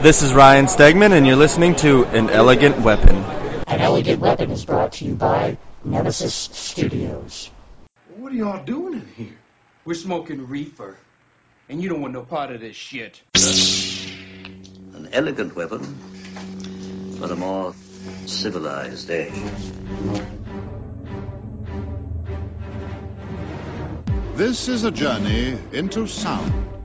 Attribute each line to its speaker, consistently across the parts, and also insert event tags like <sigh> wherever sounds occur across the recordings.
Speaker 1: This is Ryan Stegman, and you're listening to An Elegant Weapon.
Speaker 2: An Elegant Weapon is brought to you by Nemesis Studios.
Speaker 3: What are y'all doing in here?
Speaker 4: We're smoking reefer, and you don't want no part of this shit.
Speaker 5: An elegant weapon for a more civilized age.
Speaker 6: This is a journey into sound.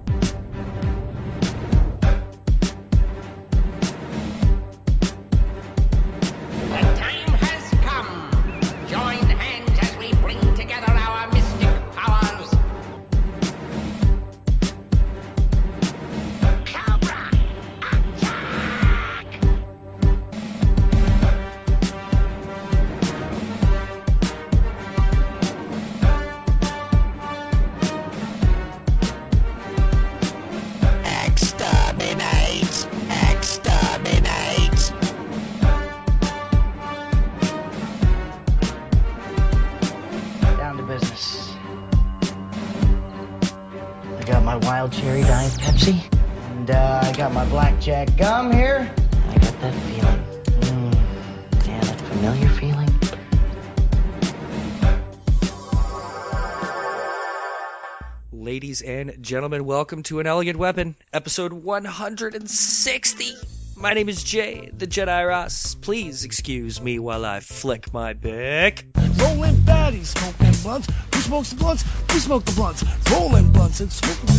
Speaker 7: And
Speaker 8: gentlemen, welcome to An Elegant Weapon, episode 160. My name is Jay, the Jedi Ross. Please excuse me while I flick my bick.
Speaker 9: Rolling fatties, smoking blunts. Who smokes the blunts? We smoke the blunts. Rolling blunts and smoking.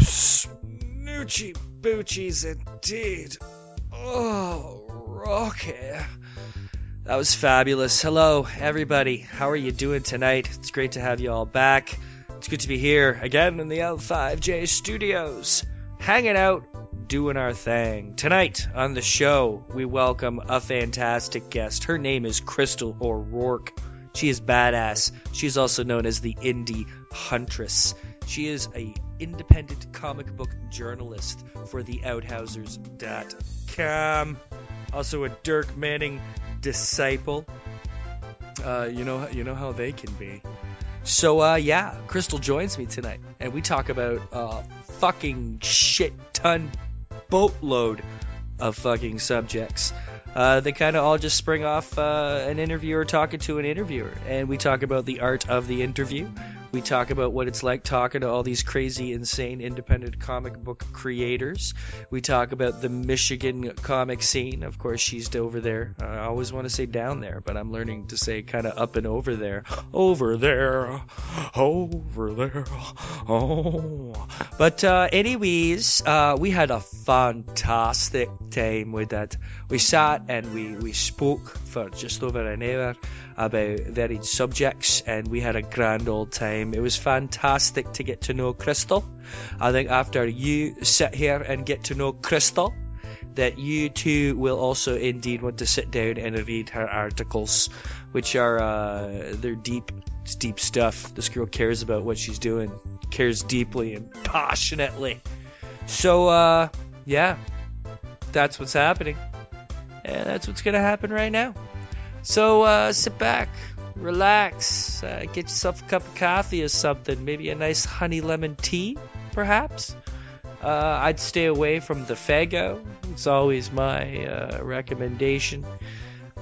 Speaker 8: Snoochie boochies indeed. Oh, Rocky. That was fabulous. Hello, everybody. How are you doing tonight? It's great to have you all back. It's good to be here again in the L5J studios, hanging out, doing our thing. Tonight on the show, we welcome a fantastic guest. Her name is Crystal O'Rourke. She is badass. She is also known as the Indie Huntress. She is a independent comic book journalist for the Outhousers.com. Also a Dirk Manning disciple. Uh, you know, you know how they can be. So, uh, yeah, Crystal joins me tonight, and we talk about uh, fucking shit ton boatload of fucking subjects. Uh, they kind of all just spring off uh, an interviewer talking to an interviewer, and we talk about the art of the interview. We talk about what it's like talking to all these crazy, insane, independent comic book creators. We talk about the Michigan comic scene. Of course, she's over there. I always want to say down there, but I'm learning to say kind of up and over there. Over there. Over there. Oh. But, uh, anyways, uh, we had a fantastic time with that. We sat and we, we spoke for just over an hour about varied subjects and we had a grand old time. It was fantastic to get to know Crystal. I think after you sit here and get to know Crystal, that you too will also indeed want to sit down and read her articles, which are uh, they're deep, deep stuff. This girl cares about what she's doing, cares deeply and passionately. So uh, yeah, that's what's happening, and that's what's gonna happen right now. So uh, sit back, relax, uh, get yourself a cup of coffee or something, maybe a nice honey lemon tea, perhaps. Uh, I'd stay away from the Fago. It's always my uh, recommendation.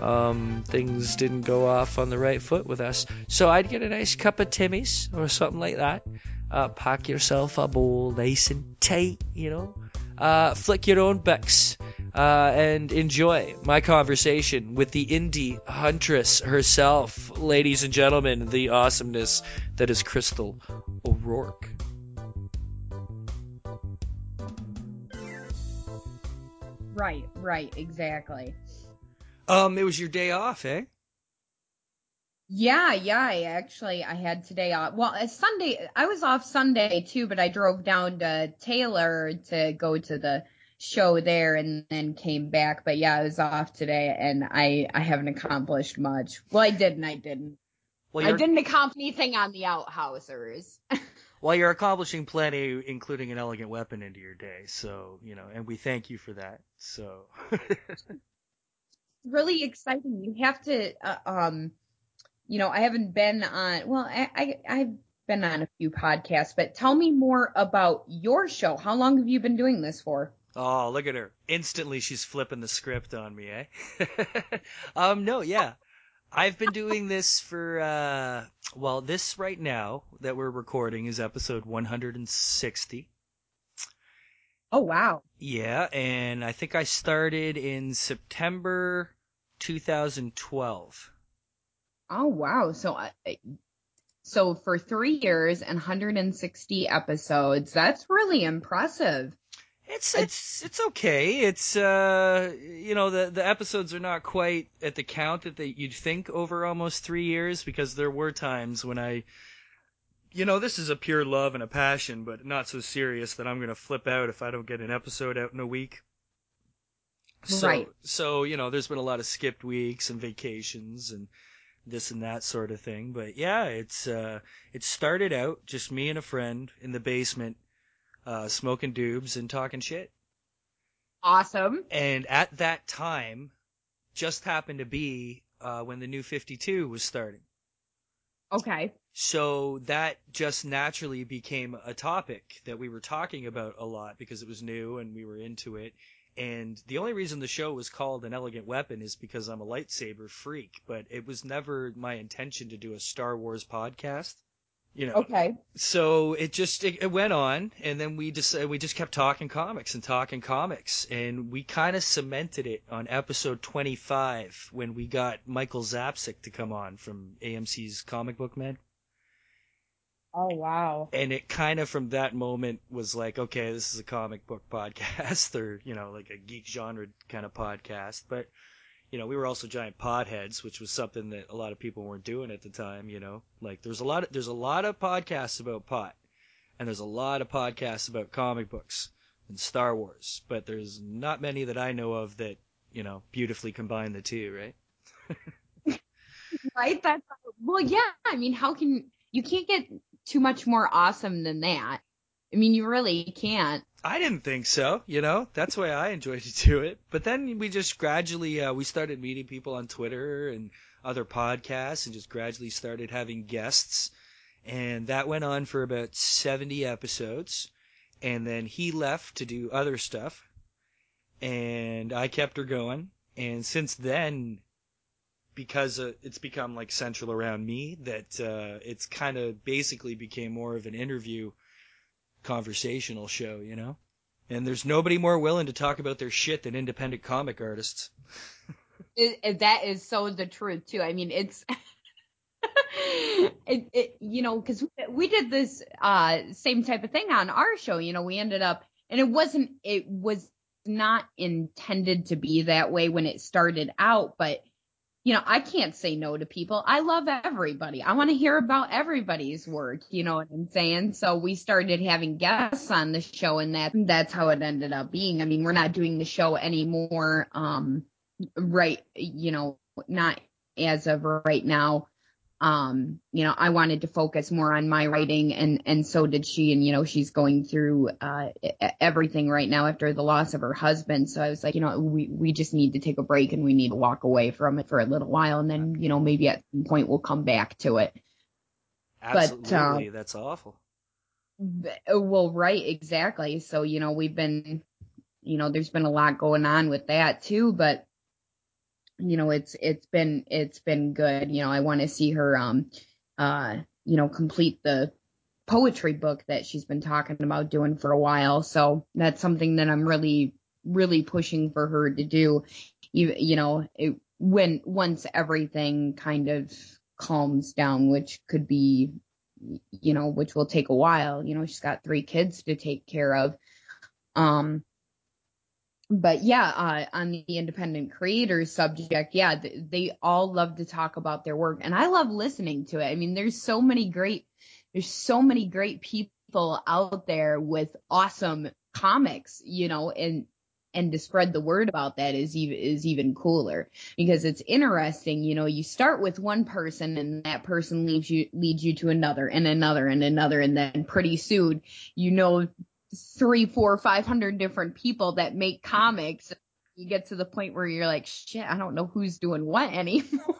Speaker 8: Um, things didn't go off on the right foot with us, so I'd get a nice cup of Timmy's or something like that. Uh, pack yourself a bowl nice and tight, you know. Uh, flick your own bicks uh, and enjoy my conversation with the indie huntress herself, ladies and gentlemen, the awesomeness that is Crystal O'Rourke.
Speaker 10: Right, right, exactly.
Speaker 8: Um, it was your day off, eh?
Speaker 10: Yeah, yeah, I actually I had today off. Well, uh, Sunday I was off Sunday too, but I drove down to Taylor to go to the show there and then came back. But yeah, I was off today and I I haven't accomplished much. Well, I didn't, I didn't.
Speaker 8: Well,
Speaker 10: I didn't accomplish anything on the outhousers. <laughs>
Speaker 8: well, you're accomplishing plenty, including an elegant weapon into your day. So, you know, and we thank you for that. So, <laughs>
Speaker 10: really exciting. You have to, uh, um, you know, I haven't been on. Well, I, I I've been on a few podcasts, but tell me more about your show. How long have you been doing this for?
Speaker 8: Oh, look at her. Instantly she's flipping the script on me, eh? <laughs> um, no, yeah. I've been doing this for, uh, well, this right now that we're recording is episode 160.
Speaker 10: Oh, wow.
Speaker 8: Yeah, and I think I started in September 2012.
Speaker 10: Oh, wow. So, so for three years and 160 episodes, that's really impressive.
Speaker 8: It's it's it's okay. It's uh you know the the episodes are not quite at the count that they, you'd think over almost three years because there were times when I you know this is a pure love and a passion but not so serious that I'm gonna flip out if I don't get an episode out in a week. So
Speaker 10: Right.
Speaker 8: so you know there's been a lot of skipped weeks and vacations and this and that sort of thing. But yeah, it's uh it started out just me and a friend in the basement uh, smoking doobs and talking shit.
Speaker 10: Awesome.
Speaker 8: And at that time, just happened to be uh, when the new 52 was starting.
Speaker 10: Okay.
Speaker 8: So that just naturally became a topic that we were talking about a lot because it was new and we were into it. And the only reason the show was called An Elegant Weapon is because I'm a lightsaber freak, but it was never my intention to do a Star Wars podcast. You know,
Speaker 10: Okay.
Speaker 8: so it just it, it went on and then we just we just kept talking comics and talking comics and we kind of cemented it on episode 25 when we got Michael Zapcic to come on from AMC's Comic Book Men
Speaker 10: Oh, wow.
Speaker 8: and it kind of from that moment was like okay this is a comic book <laughs> podcast or you know like a geek genre kind of podcast but you know we were also giant potheads which was something that a lot of people weren't doing at the time you know like there's a lot of there's a lot of podcasts about pot and there's a lot of podcasts about comic books and Star Wars but there's not many that I know of that you know beautifully combine the two right <laughs>
Speaker 10: Right? That's, well, yeah. I mean, how can, you can't get too much more awesome than that. I mean, you really can't.
Speaker 8: I didn't think so, you know. That's why I enjoyed to do it. But then we just gradually uh, we started meeting people on Twitter and other podcasts, and just gradually started having guests, and that went on for about seventy episodes. And then he left to do other stuff, and I kept her going. And since then, because uh, it's become like central around me, that uh, it's kind of basically became more of an interview conversational show, you know? And there's nobody more willing to talk about their shit than independent comic artists. <laughs>
Speaker 10: It, it- that is so the truth too. I mean, it's <laughs> it, it you know because we did this uh same type of thing on our show. You know, we ended up and it wasn't it was not intended to be that way when it started out, but you know, I can't say no to people. I love everybody. I want to hear about everybody's work. You know what I'm saying? So we started having guests on the show and that, that's how it ended up being. I mean, we're not doing the show anymore. Um, right. You know, not as of right now. Um, you know, I wanted to focus more on my writing and, and so did she. And, you know, she's going through, uh, everything right now after the loss of her husband. So I was like, you know, we, we just need to take a break and we need to walk away from it for a little while. And then, you know, maybe at some point we'll come back to it. But, uh,
Speaker 8: Absolutely, that's awful.
Speaker 10: Well, right, exactly. So, you know, we've been, you know, there's been a lot going on with that too, but you know, it's it's been it's been good. You know, I want to see her um uh you know, complete the poetry book that she's been talking about doing for a while. So, that's something that I'm really really pushing for her to do. You you know, it, when once everything kind of calms down, which could be you know, which will take a while. You know, she's got three kids to take care of. Um, but yeah, uh, on the independent creators subject, yeah, th- they all love to talk about their work and I love listening to it. I mean, there's so many great, there's so many great people out there with awesome comics, you know, and, and to spread the word about that is even, is even cooler because it's interesting. You know, you start with one person and that person leads you, leads you to another and another and another. And then pretty soon, you know, three, four, five hundred different people that make comics. You get to the point where you're like, shit, I don't know who's doing what anymore.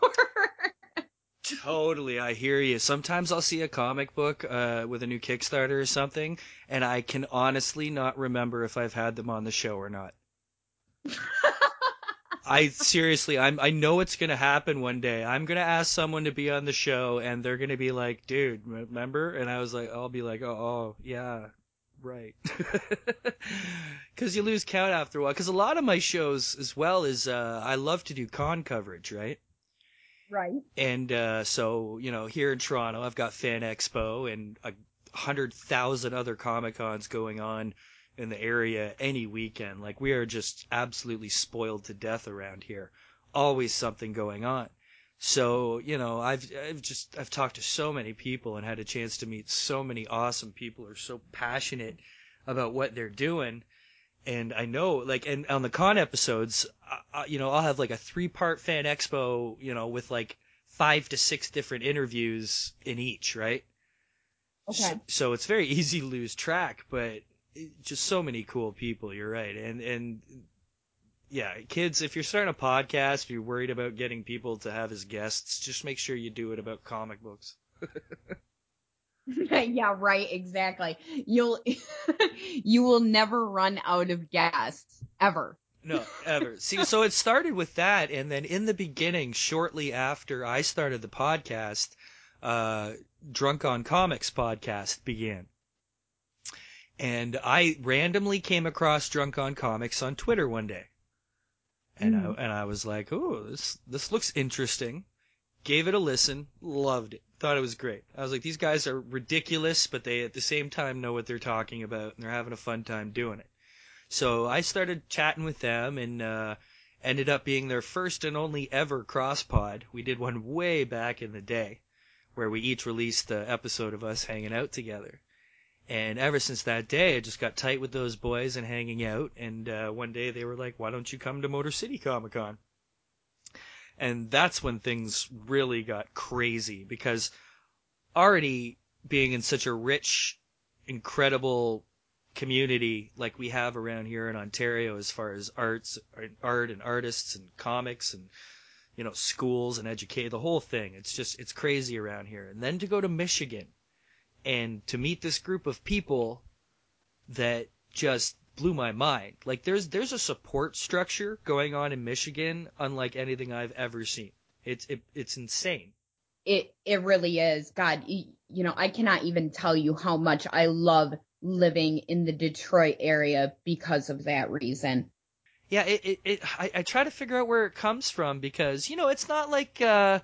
Speaker 8: Totally, I hear you. Sometimes I'll see a comic book uh, with a new Kickstarter or something, and I can honestly not remember if I've had them on the show or not. <laughs> I seriously, I'm I know it's gonna happen one day. I'm gonna ask someone to be on the show, and they're gonna be like, "Dude, remember?" And I was like, I'll be like, "Oh, oh yeah, right." <laughs> Because you lose count after a while. Because a lot of my shows, as well, is uh, I love to do con coverage, right?
Speaker 10: Right.
Speaker 8: And uh, so, you know, here in Toronto, I've got Fan Expo and a hundred thousand other Comic Cons going on in the area any weekend. Like we are just absolutely spoiled to death around here. Always something going on. So, you know, I've I've just I've talked to so many people and had a chance to meet so many awesome people who are so passionate about what they're doing. And I know, like, and on the con episodes, I, I, you know, I'll have like a three-part fan expo, you know, with like five to six different interviews in each, right?
Speaker 10: Okay.
Speaker 8: So, so it's very easy to lose track, but just so many cool people. You're right, and and yeah, kids, if you're starting a podcast, if you're worried about getting people to have as guests, just make sure you do it about comic books. <laughs>
Speaker 10: yeah, right, exactly. You'll <laughs> you will never run out of guests ever.
Speaker 8: No, ever. See, so it started with that, and then in the beginning, shortly after I started the podcast, uh, Drunk on Comics podcast began. And I randomly came across Drunk on Comics on Twitter one day. And
Speaker 10: Mm.
Speaker 8: I and I was like, "Oh, this this looks interesting." Gave it a listen, loved it. Thought it was great. I was like, "These guys are ridiculous, but they at the same time know what they're talking about and they're having a fun time doing it." So I started chatting with them and uh ended up being their first and only ever cross pod. We did one way back in the day where we each released the episode of us hanging out together. And ever since that day, I just got tight with those boys and hanging out. And uh, one day they were like, "Why don't you come to Motor City Comic Con?" And that's when things really got crazy because already being in such a rich, incredible community like we have around here in Ontario, as far as arts, art and artists and comics and you know schools and educate the whole thing. It's just it's crazy around here. And then to go to Michigan and to meet this group of people that just blew my mind. Like there's there's a support structure going on in Michigan unlike anything I've ever seen. It's it, it's insane.
Speaker 10: It it really is. God, you know, I cannot even tell you how much I love living in the Detroit area because of that reason.
Speaker 8: Yeah, it, it, it I, I try to figure out where it comes from because, you know, it's not like uh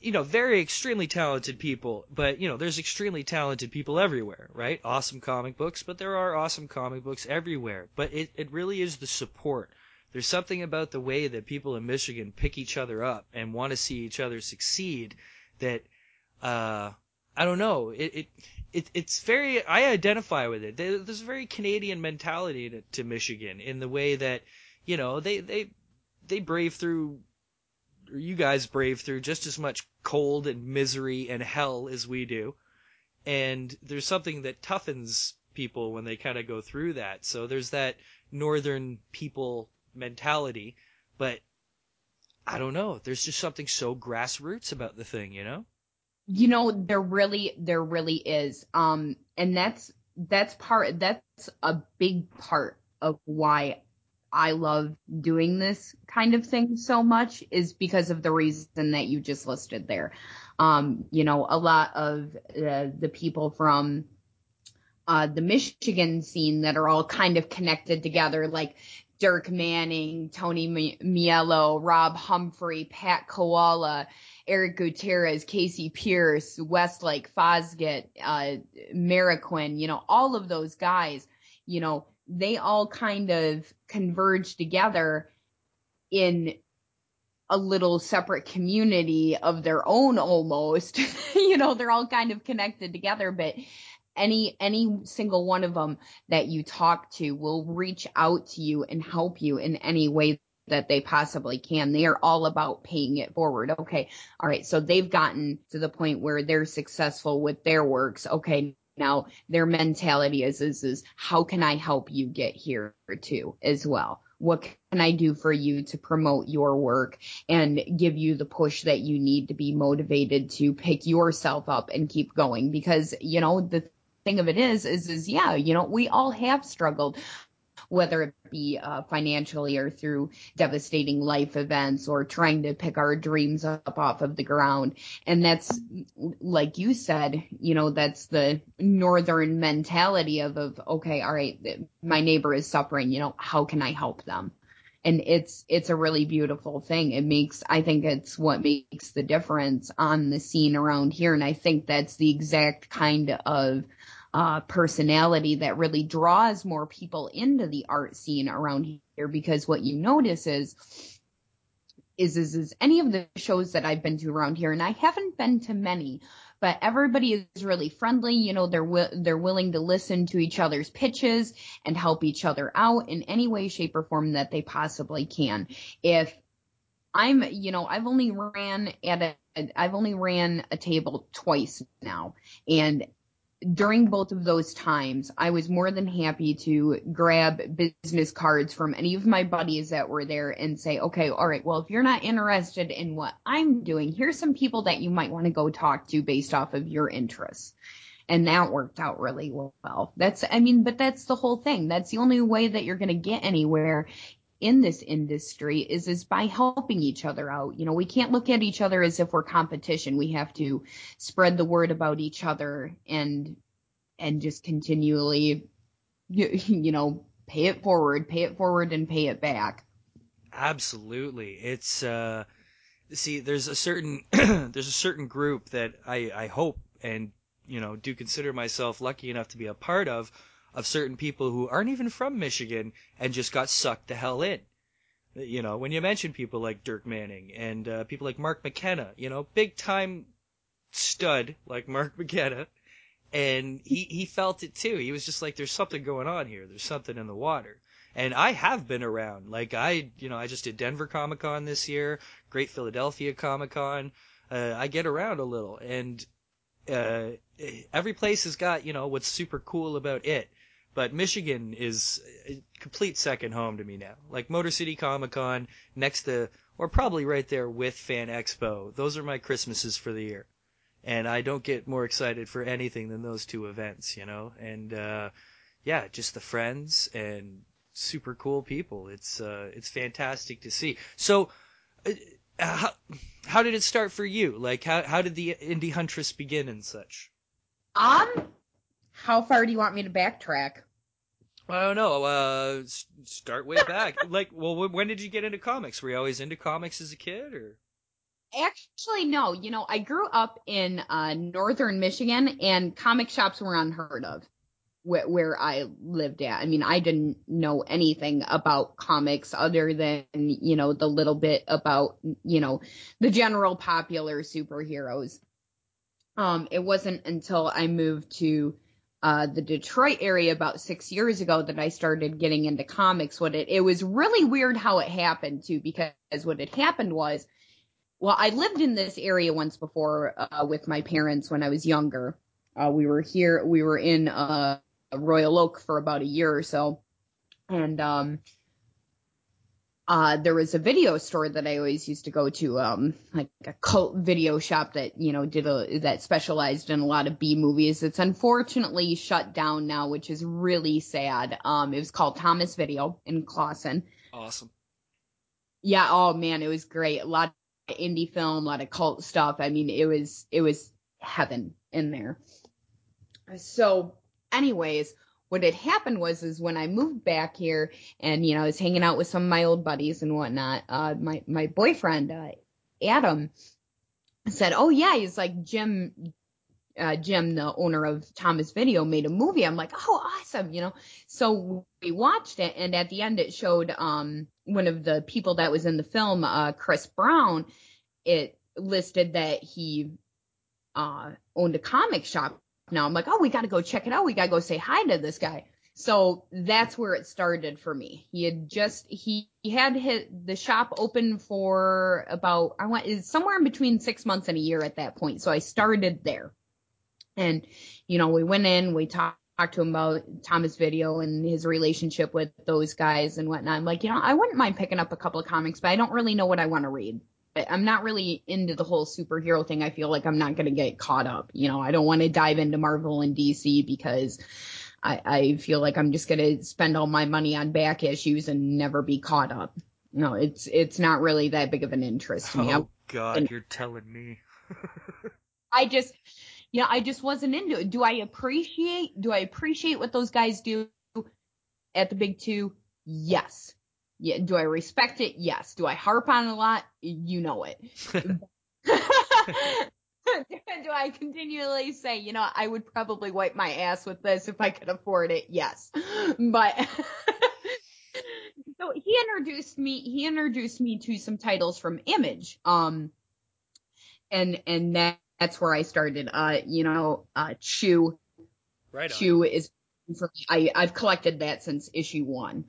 Speaker 8: you know, very extremely talented people, but you know, there's extremely talented people everywhere, right? Awesome comic books, but there are awesome comic books everywhere. But it, it really is the support. There's something about the way that people in Michigan pick each other up and want to see each other succeed that uh I don't know. It, it it it's very I identify with it. There's a very Canadian mentality to, to Michigan in the way that, you know, they they they brave through you guys brave through just as much cold and misery and hell as we do. And there's something that toughens people when they kind of go through that. So there's that northern people mentality, but I don't know. There's just something so grassroots about the thing, you know?
Speaker 10: You know, there really there really is. Um and that's that's part that's a big part of why I love doing this kind of thing so much is because of the reason that you just listed there. Um, you know, a lot of uh, the people from uh, the Michigan scene that are all kind of connected together, like Dirk Manning, Tony Mi- Mielo, Rob Humphrey, Pat Koala, Eric Gutierrez, Casey Pierce, Westlake, Fosgate, uh, Marroquin, you know, all of those guys, you know, they all kind of converge together in a little separate community of their own almost. <laughs> you know, they're all kind of connected together, but any any single one of them that you talk to will reach out to you and help you in any way that they possibly can. They are all about paying it forward. Okay. All right. So they've gotten to the point where they're successful with their works. Okay. Now their mentality is, is, is how can I help you get here too as well? what can I do for you to promote your work and give you the push that you need to be motivated to pick yourself up and keep going? Because, you know, the thing of it is, is, is yeah, you know, we all have struggled whether it be uh, financially or through devastating life events or trying to pick our dreams up off of the ground. And that's, like you said, you know, that's the northern mentality of, of, okay, all right, my neighbor is suffering, you know, how can I help them? and it's it's a really beautiful thing it makes i think it's what makes the difference on the scene around here and i think that's the exact kind of uh, personality that really draws more people into the art scene around here because what you notice is is is is any of the shows that I've been to around here and I haven't been to many but everybody is really friendly you know they're wi- they're willing to listen to each other's pitches and help each other out in any way shape or form that they possibly can. If I'm, you know, I've only ran at a, I've only ran a table twice now, and during both of those times, I was more than happy to grab business cards from any of my buddies that were there and say, okay, all right, well, if you're not interested in what I'm doing, here's some people that you might want to go talk to based off of your interests. And that worked out really well. That's, I mean, but that's the whole thing. That's the only way that you're going to get anywhere in this industry is is by helping each other out. You know, we can't look at each other as if we're competition. We have to spread the word about each other and and just continually you, you know, pay it forward, pay it forward and pay it back.
Speaker 8: Absolutely. It's uh see there's a certain <clears throat> there's a certain group that I I hope and you know do consider myself lucky enough to be a part of of certain people who aren't even from Michigan and just got sucked the hell in. You know, when you mention people like Dirk Manning and uh, people like Mark McKenna, you know, big time stud like Mark <laughs> McKenna, and he he felt it too. He was just like, "There's something going on here. There's something in the water." And I have been around. Like I, you know, I just did Denver Comic Con this year, Great Philadelphia Comic Con. Uh, I get around a little, and uh, every place has got you know what's super cool about it. But Michigan is a complete second home to me now. Like Motor City Comic Con next to, or probably right there with Fan Expo. Those are my Christmases for the year. And I don't get more excited for anything than those two events, you know? And, uh, yeah, just the friends and super cool people. It's, uh, it's fantastic to see. So, uh, how, how did it start for you? Like, how, how did the Indie Huntress begin and such?
Speaker 10: Um, how far do you want me to backtrack?
Speaker 8: I don't know. Uh, start way back. <laughs> like, well, when did you get into comics? Were you always into comics as a kid, or?
Speaker 10: Actually, no. You know, I grew up in uh, northern Michigan, and comic shops were unheard of where, where I lived at. I mean, I didn't know anything about comics other than, you know, the little bit about, you know, the general popular superheroes. Um, it wasn't until I moved to uh, the Detroit area about six years ago that I started getting into comics. What it it was really weird how it happened too, because what had happened was, well, I lived in this area once before uh, with my parents when I was younger. Uh, we were here, we were in uh, Royal Oak for about a year or so, and um, uh, there was a video store that I always used to go to, um, like a cult video shop that, you know, did a, that specialized in a lot of B movies. It's unfortunately shut down now, which is really sad. Um, it was called Thomas Video in Clawson.
Speaker 8: Awesome.
Speaker 10: Yeah. Oh man, it was great. A lot of indie film, a lot of cult stuff. I mean, it was, it was heaven in there. So anyways, what had happened was is when I moved back here and you know I was hanging out with some of my old buddies and whatnot. Uh, my my boyfriend uh, Adam said, "Oh yeah," he's like Jim. Uh, Jim, the owner of Thomas Video, made a movie. I'm like, oh, awesome, you know. So we watched it, and at the end, it showed um one of the people that was in the film, uh, Chris Brown. It listed that he uh owned a comic shop now. I'm like, oh, we got to go check it out. We got to go say hi to this guy. So that's where it started for me. He had just he, he had hit the shop open for about I want is somewhere in between six months and a year at that point. So I started there, and you know we went in, we talked talked to him about Thomas Video and his relationship with those guys and whatnot. I'm like, you know, I wouldn't mind picking up a couple of comics, but I don't really know what I want to read. I- I'm not really into the whole superhero thing. I feel like I'm not going to get caught up. You know, I don't want to dive into Marvel and DC because I, I feel like I'm just going to spend all my money on back issues and never be caught up. No, it's it's not really that big of an interest to me. I-
Speaker 8: Oh God, you're telling me. <laughs>
Speaker 10: I just, you know, I just wasn't into it. Do I appreciate, do I appreciate what those guys do at the big two? Yes. Yeah. Do I respect it? Yes. Do I harp on it a lot? You know it. <laughs> <laughs> do I continually say, you know, I would probably wipe my ass with this if I could afford it? Yes. But <laughs> so he introduced me, he introduced me to some titles from Image. Um, and, and that, that's where I started. Uh, you know, uh, Chew,
Speaker 8: Right on.
Speaker 10: Chew is, for me. I, I've collected that since issue one.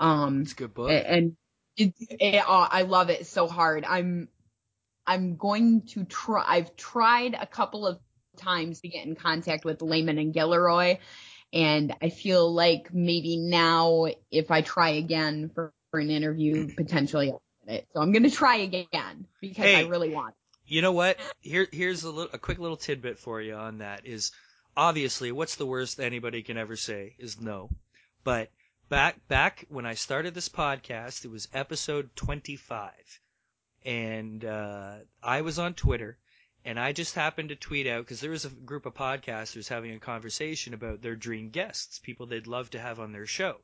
Speaker 10: Um,
Speaker 8: It's a good book.
Speaker 10: and it, it, uh, I love it so hard. I'm, I'm going to try, I've tried a couple of times to get in contact with Layman and Guillory, and I feel like maybe now if I try again for, for an interview, potentially I'll get it. So I'm going to try again because I really want. it.
Speaker 8: You know what? Here, here's a little, a quick little tidbit for you on that. Is obviously, what's the worst anybody can ever say is no. But back, back when I started this podcast, it was episode 25, and uh, I was on Twitter, and I just happened to tweet out because there was a group of podcasters having a conversation about their dream guests, people they'd love to have on their show,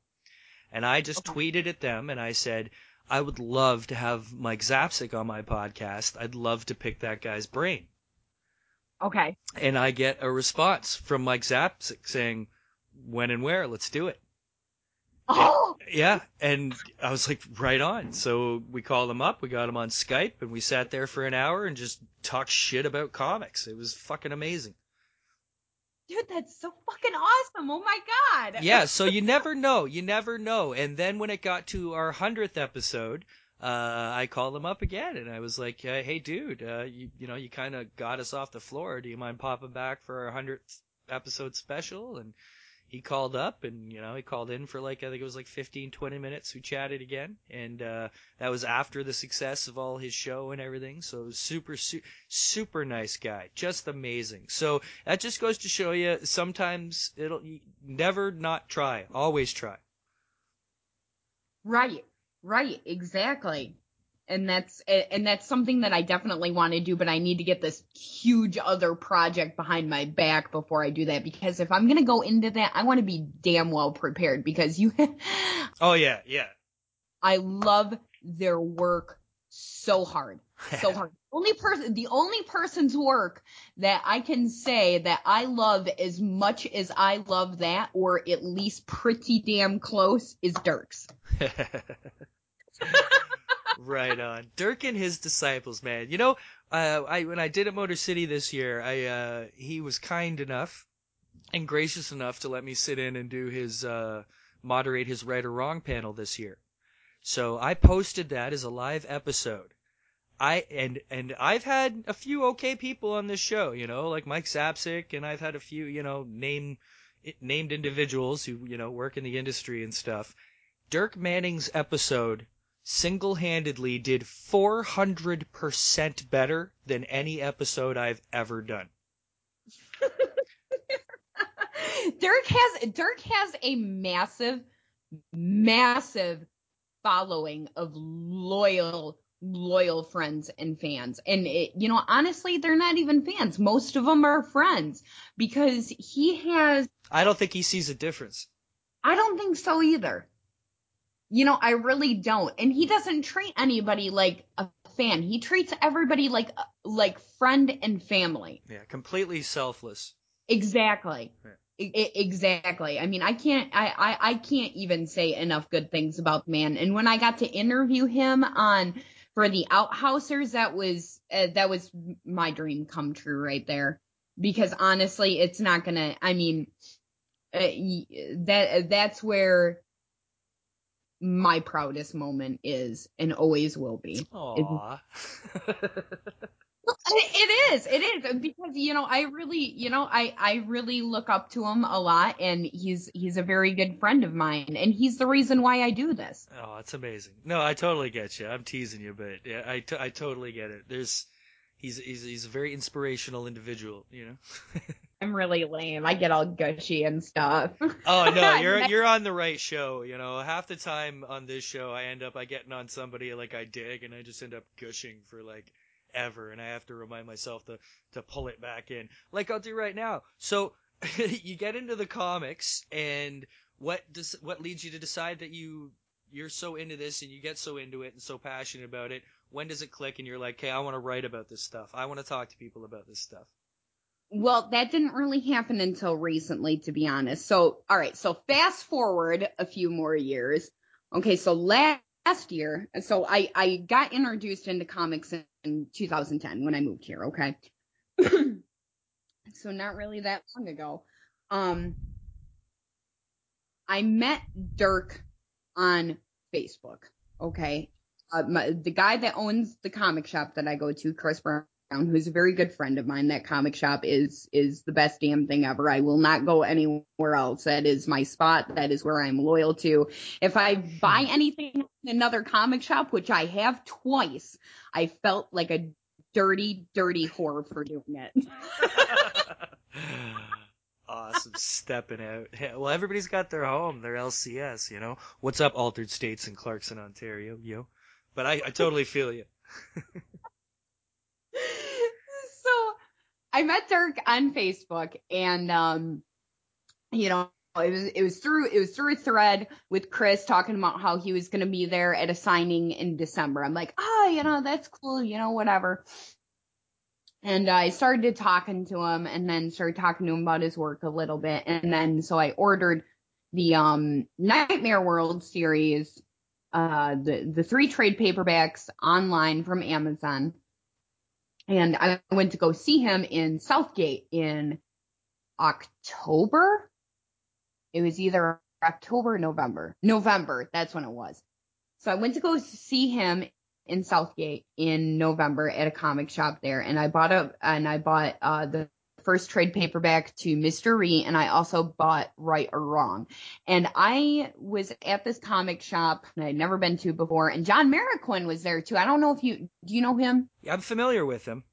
Speaker 8: and I just tweeted at them and I said. I would love to have Mike Zapcic on my podcast. I'd love to pick that guy's brain.
Speaker 10: Okay.
Speaker 8: And I get a response from Mike Zapcic saying, when and where, let's do it.
Speaker 10: Oh,
Speaker 8: Yeah. And I was like, right on. So we called him up, we got him on Skype, and we sat there for an hour and just talked shit about comics. It was fucking amazing.
Speaker 10: dude, that's so fucking awesome. Oh my god.
Speaker 8: yeah, <laughs> so you never know. You never know. And then when it got to our hundredth episode, uh, I called him up again, and I was like, uh, "Hey, dude, uh, you you know you kind of got us off the floor. Do you mind popping back for our hundredth episode special?" And he called up, and you know he called in for like I think it was like 15, 20 minutes. We chatted again, and uh, that was after the success of all his show and everything. So super, su- super nice guy, just amazing. So that just goes to show you sometimes it'll never not try, always try.
Speaker 10: Right. Right. Exactly. And that's and that's something that I definitely want to do, but I need to get this huge other project behind my back before I do that. Because if I'm gonna go into that, I want to be damn well prepared. Because you, <laughs>
Speaker 8: Oh yeah, yeah.
Speaker 10: I love their work so hard, so <laughs> hard. Only person, the only person's work that I can say that I love as much as I love that, or at least pretty damn close, is Dirk's. <laughs>
Speaker 8: right on. Dirk and his disciples, man. You know, uh, I when I did at Motor City this year, I uh, he was kind enough and gracious enough to let me sit in and do his uh, moderate his right or wrong panel this year. So I posted that as a live episode. I and and I've had a few okay people on this show, you know, like Mike Zapcic, and I've had a few, you know, name named individuals who you know work in the industry and stuff. Dirk Manning's episode single-handedly did 400% better than any episode I've ever done. <laughs>
Speaker 10: Dirk has Dirk has a massive, massive following of loyal, loyal friends and fans. And it, you know, honestly, they're not even fans. Most of them are friends because he has.
Speaker 8: I don't think he sees a difference.
Speaker 10: I don't think so either. You know, I really don't. And he doesn't treat anybody like a fan. He treats everybody like like friend and family.
Speaker 8: Yeah, completely selfless.
Speaker 10: Exactly.
Speaker 8: Yeah.
Speaker 10: I- exactly. I mean, I can't, I, I, I can't even say enough good things about the man. And when I got to interview him on for the Outhousers, that was uh, that was my dream come true right there. Because honestly, it's not gonna. I mean, uh, that that's where my proudest moment is and always will be.
Speaker 8: Aww. <laughs>
Speaker 10: It is. It is because you know I really, you know, I I really look up to him a lot, and he's he's a very good friend of mine, and he's the reason why I do this.
Speaker 8: Oh, it's amazing. No, I totally get you. I'm teasing you, but yeah, I, t- I totally get it. There's he's he's he's a very inspirational individual, you know. <laughs>
Speaker 10: I'm really lame. I get all gushy and stuff.
Speaker 8: Oh no, <laughs> you're you're on the right show. You know, half the time on this show, I end up I getting on somebody like I dig, and I just end up gushing for like ever, and I have to remind myself to to pull it back in, like I'll do right now. So <laughs> you get into the comics, and what does what leads you to decide that you you're so into this and you get so into it and so passionate about it? When does it click and you're like, hey, I want to write about this stuff. I want to talk to people about this stuff.
Speaker 10: Well, that didn't really happen until recently, to be honest. So, all right. So fast forward a few more years. Okay. So last year, so I, I got introduced into comics in, in 2010 when I moved here. Okay. <clears throat> so not really that long ago. Um, I met Dirk on Facebook. Okay. Uh, my, the guy that owns the comic shop that I go to, Chris Brown, who's a very good friend of mine. That comic shop is is the best damn thing ever. I will not go anywhere else. That is my spot. That is where I'm loyal to. If I buy anything in another comic shop, which I have twice, I felt like a dirty, dirty whore for doing it. <laughs> <laughs>
Speaker 8: awesome stepping out. Yeah, well, everybody's got their home, their LCS. You know, what's up, Altered States in Clarkson, Ontario, yo. But I, I totally feel you. <laughs>
Speaker 10: so I met Dirk on Facebook and um you know it was it was through it was through a thread with Chris talking about how he was gonna be there at a signing in December. I'm like, oh, you know, that's cool, you know, whatever. And I started talking to him and then started talking to him about his work a little bit. And then so I ordered the um Nightmare World series, uh the the three trade paperbacks online from Amazon and I went to go see him in Southgate in October. It was either October November. November, that's when it was. So I went to go see him in Southgate in November at a comic shop there, and I bought a and I bought uh, the first trade paperback to Mister Mystery, and I also bought Write or Wrong. And I was at this comic shop that I'd never been to before, and John Marroquin was there too. I don't know if you do you know him?
Speaker 8: Yeah, I'm familiar with him.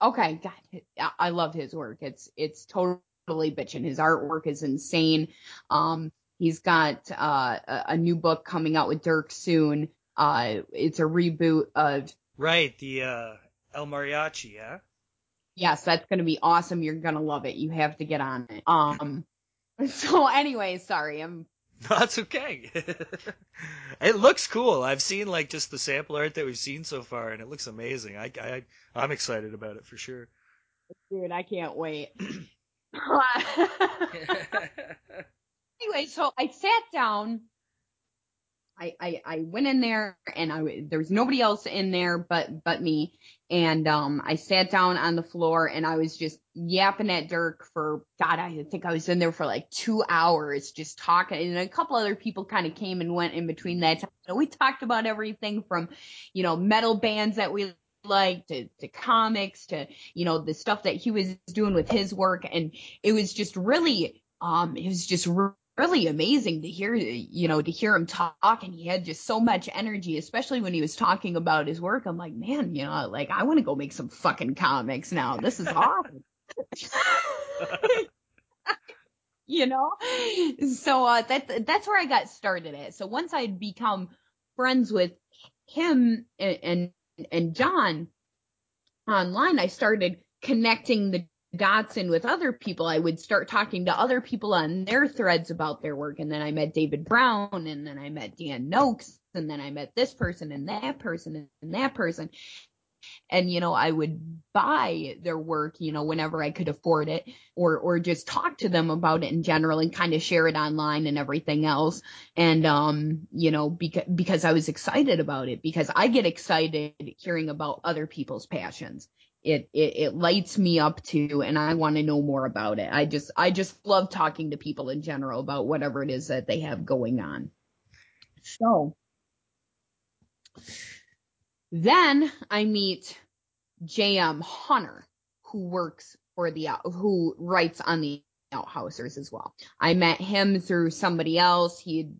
Speaker 10: Okay, God, I love his work. It's it's totally bitchin'. His artwork is insane. Um, he's got uh, a, a new book coming out with Dirk soon. Uh, it's a reboot of
Speaker 8: right the uh, El Mariachi, yeah.
Speaker 10: Yes, that's gonna be awesome. You're gonna love it. You have to get on it. Um. <laughs> So anyway, sorry, I'm <laughs>
Speaker 8: That's okay. <laughs> it looks cool. I've seen like just the sample art that we've seen so far, and it looks amazing. I, I I'm excited about it for sure.
Speaker 10: Dude, I can't wait. <clears throat> anyway, so I sat down. I, I, I went in there and I there was nobody else in there but but me. And um I sat down on the floor and I was just yapping at Dirk for God I think I was in there for like two hours just talking. And a couple other people kind of came and went in between that time. So we talked about everything from you know metal bands that we like to, to comics to you know the stuff that he was doing with his work. And it was just really um it was just really amazing to hear you know to hear him talk and he had just so much energy especially when he was talking about his work. I'm like man you know like i want to go make some fucking comics now. This is awesome. <laughs> You know? So uh that that's where i got started at. So once i'd become friends with him and, and and John online, I started connecting the dots in with other people. I would start talking to other people on their threads about their work. And then I met David Brown and then I met Dan Noakes and then I met this person and that person and that person. And, you know, I would buy their work, you know, whenever I could afford it or, or just talk to them about it in general and kind of share it online and everything else. And, um, you know, because, because I was excited about it because I get excited hearing about other people's passions it, it it lights me up too and I want to know more about it. I just I just love talking to people in general about whatever it is that they have going on. So then I meet J.M. Hunter, who works for the who writes on the Outhousers as well. I met him through somebody else. He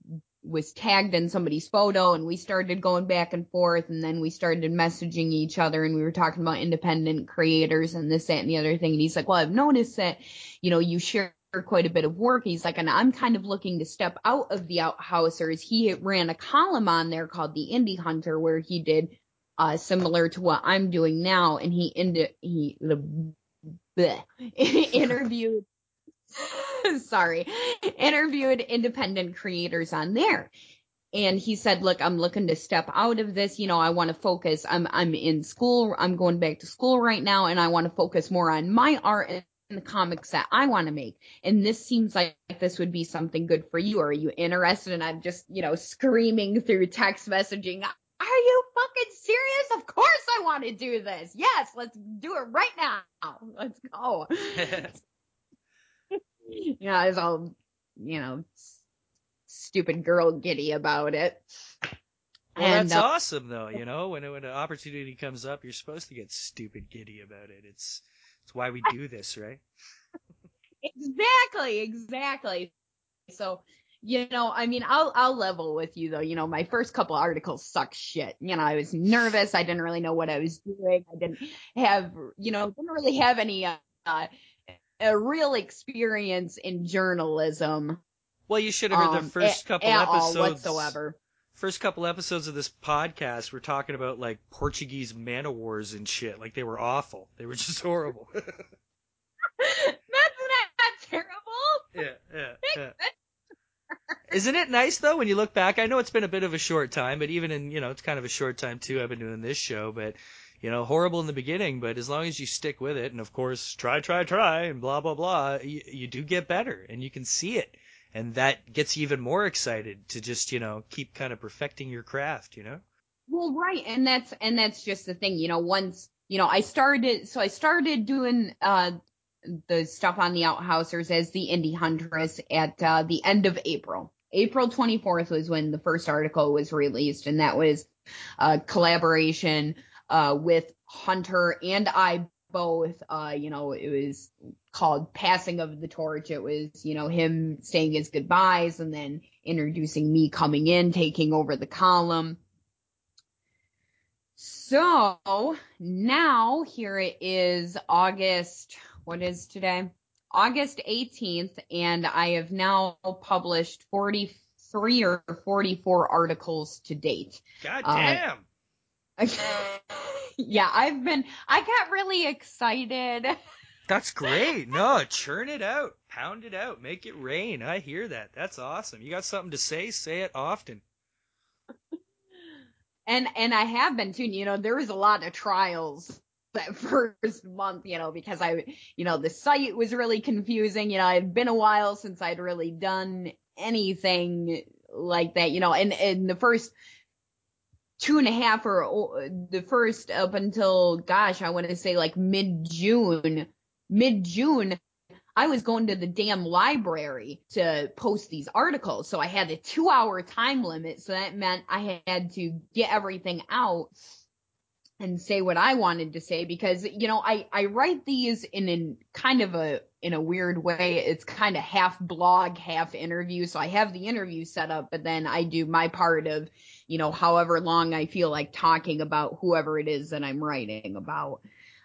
Speaker 10: was tagged in somebody's photo and we started going back and forth and then we started messaging each other and we were talking about independent creators and this, that, and the other thing. And he's like, well, I've noticed that, you know, you share quite a bit of work. He's like, and I'm kind of looking to step out of the outhousers. He ran a column on there called the Indie Hunter where he did, uh, similar to what I'm doing now. And he, ind- he, the, <laughs> bleh, <laughs> interviewed <laughs> sorry, interviewed independent creators on there. And he said, look, I'm looking to step out of this. You know, I want to focus. I'm, I'm in school. I'm going back to school right now and I want to focus more on my art and the comics that I want to make. And this seems like this would be something good for you. Are you interested? And I'm just, you know, screaming through text messaging. Are you fucking serious? Of course I want to do this. Yes, let's do it right now. Let's go. <laughs> yeah, I was all, you know, stupid girl giddy about it.
Speaker 8: Well,
Speaker 10: And,
Speaker 8: that's
Speaker 10: uh,
Speaker 8: awesome, though. You know, when when an opportunity comes up, you're supposed to get stupid giddy about it. It's it's why we do this, right?
Speaker 10: Exactly, exactly. So, you know, I mean, I'll I'll level with you though. You know, my first couple articles suck shit. You know, I was nervous. I didn't really know what I was doing. I didn't have, you know, didn't really have any uh a real experience in journalism.
Speaker 8: Well, you should have heard
Speaker 10: um,
Speaker 8: the first
Speaker 10: at-
Speaker 8: couple
Speaker 10: at all
Speaker 8: episodes
Speaker 10: whatsoever.
Speaker 8: First couple episodes of this podcast, we're talking about like Portuguese man o' wars and shit. Like they were awful. They were just horrible. <laughs>
Speaker 10: That's not terrible.
Speaker 8: yeah, yeah, yeah. <laughs> Isn't it nice though when you look back? I know it's been a bit of a short time, but even in you know it's kind of a short time too. I've been doing this show, but you know horrible in the beginning, but as long as you stick with it, and of course try, try, try, and blah blah blah, you, you do get better, and you can see it, and that gets you even more excited to just you know keep kind of perfecting your craft, you know.
Speaker 10: Well, right, and that's and that's just the thing, you know. Once you know, I started, so I started doing uh the stuff on the Outhousers as the Indie Huntress at uh, the end of April. April 24th was when the first article was released, and that was a collaboration uh with Hunter and I both. Uh, you know, it was called Passing of the Torch. It was, you know, him saying his goodbyes and then introducing me coming in, taking over the column. So now here it is August, what is today? August 18th, and I have now published 43 or 44 articles to date.
Speaker 8: God
Speaker 10: Uh,
Speaker 8: damn. <laughs>
Speaker 10: yeah, I've been, I got really excited. <laughs>
Speaker 8: That's great. No, churn it out. Pound it out. Make it rain. I hear that. That's awesome. You got something to say? Say it often.
Speaker 10: And and I have been too. You know, there was a lot of trials that <laughs> first month, you know, because I, you know, the site was really confusing. You know, it had been a while since I'd really done anything like that. You know, and in the first two and a half or the first up until gosh, I want to say like mid June, mid June. I was going to the damn library to post these articles. So I had a two hour time limit. So that meant I had to get everything out and say what I wanted to say because, you know, I, I write these in an kind of a, in a weird way. It's kind of half blog, half interview. So I have the interview set up, but then I do my part of, you know, however long I feel like talking about whoever it is that I'm writing about.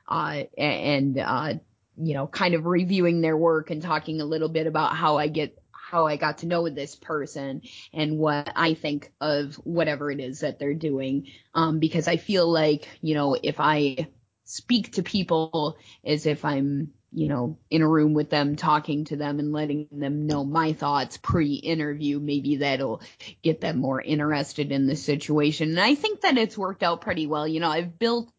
Speaker 10: Uh, and, uh, you know, kind of reviewing their work and talking a little bit about how I get, how I got to know this person and what I think of whatever it is that they're doing. Um, because I feel like, you know, if I speak to people as if I'm, you know, in a room with them, talking to them and letting them know my thoughts pre-interview, maybe that'll get them more interested in the situation. And I think that it's worked out pretty well. You know, I've built,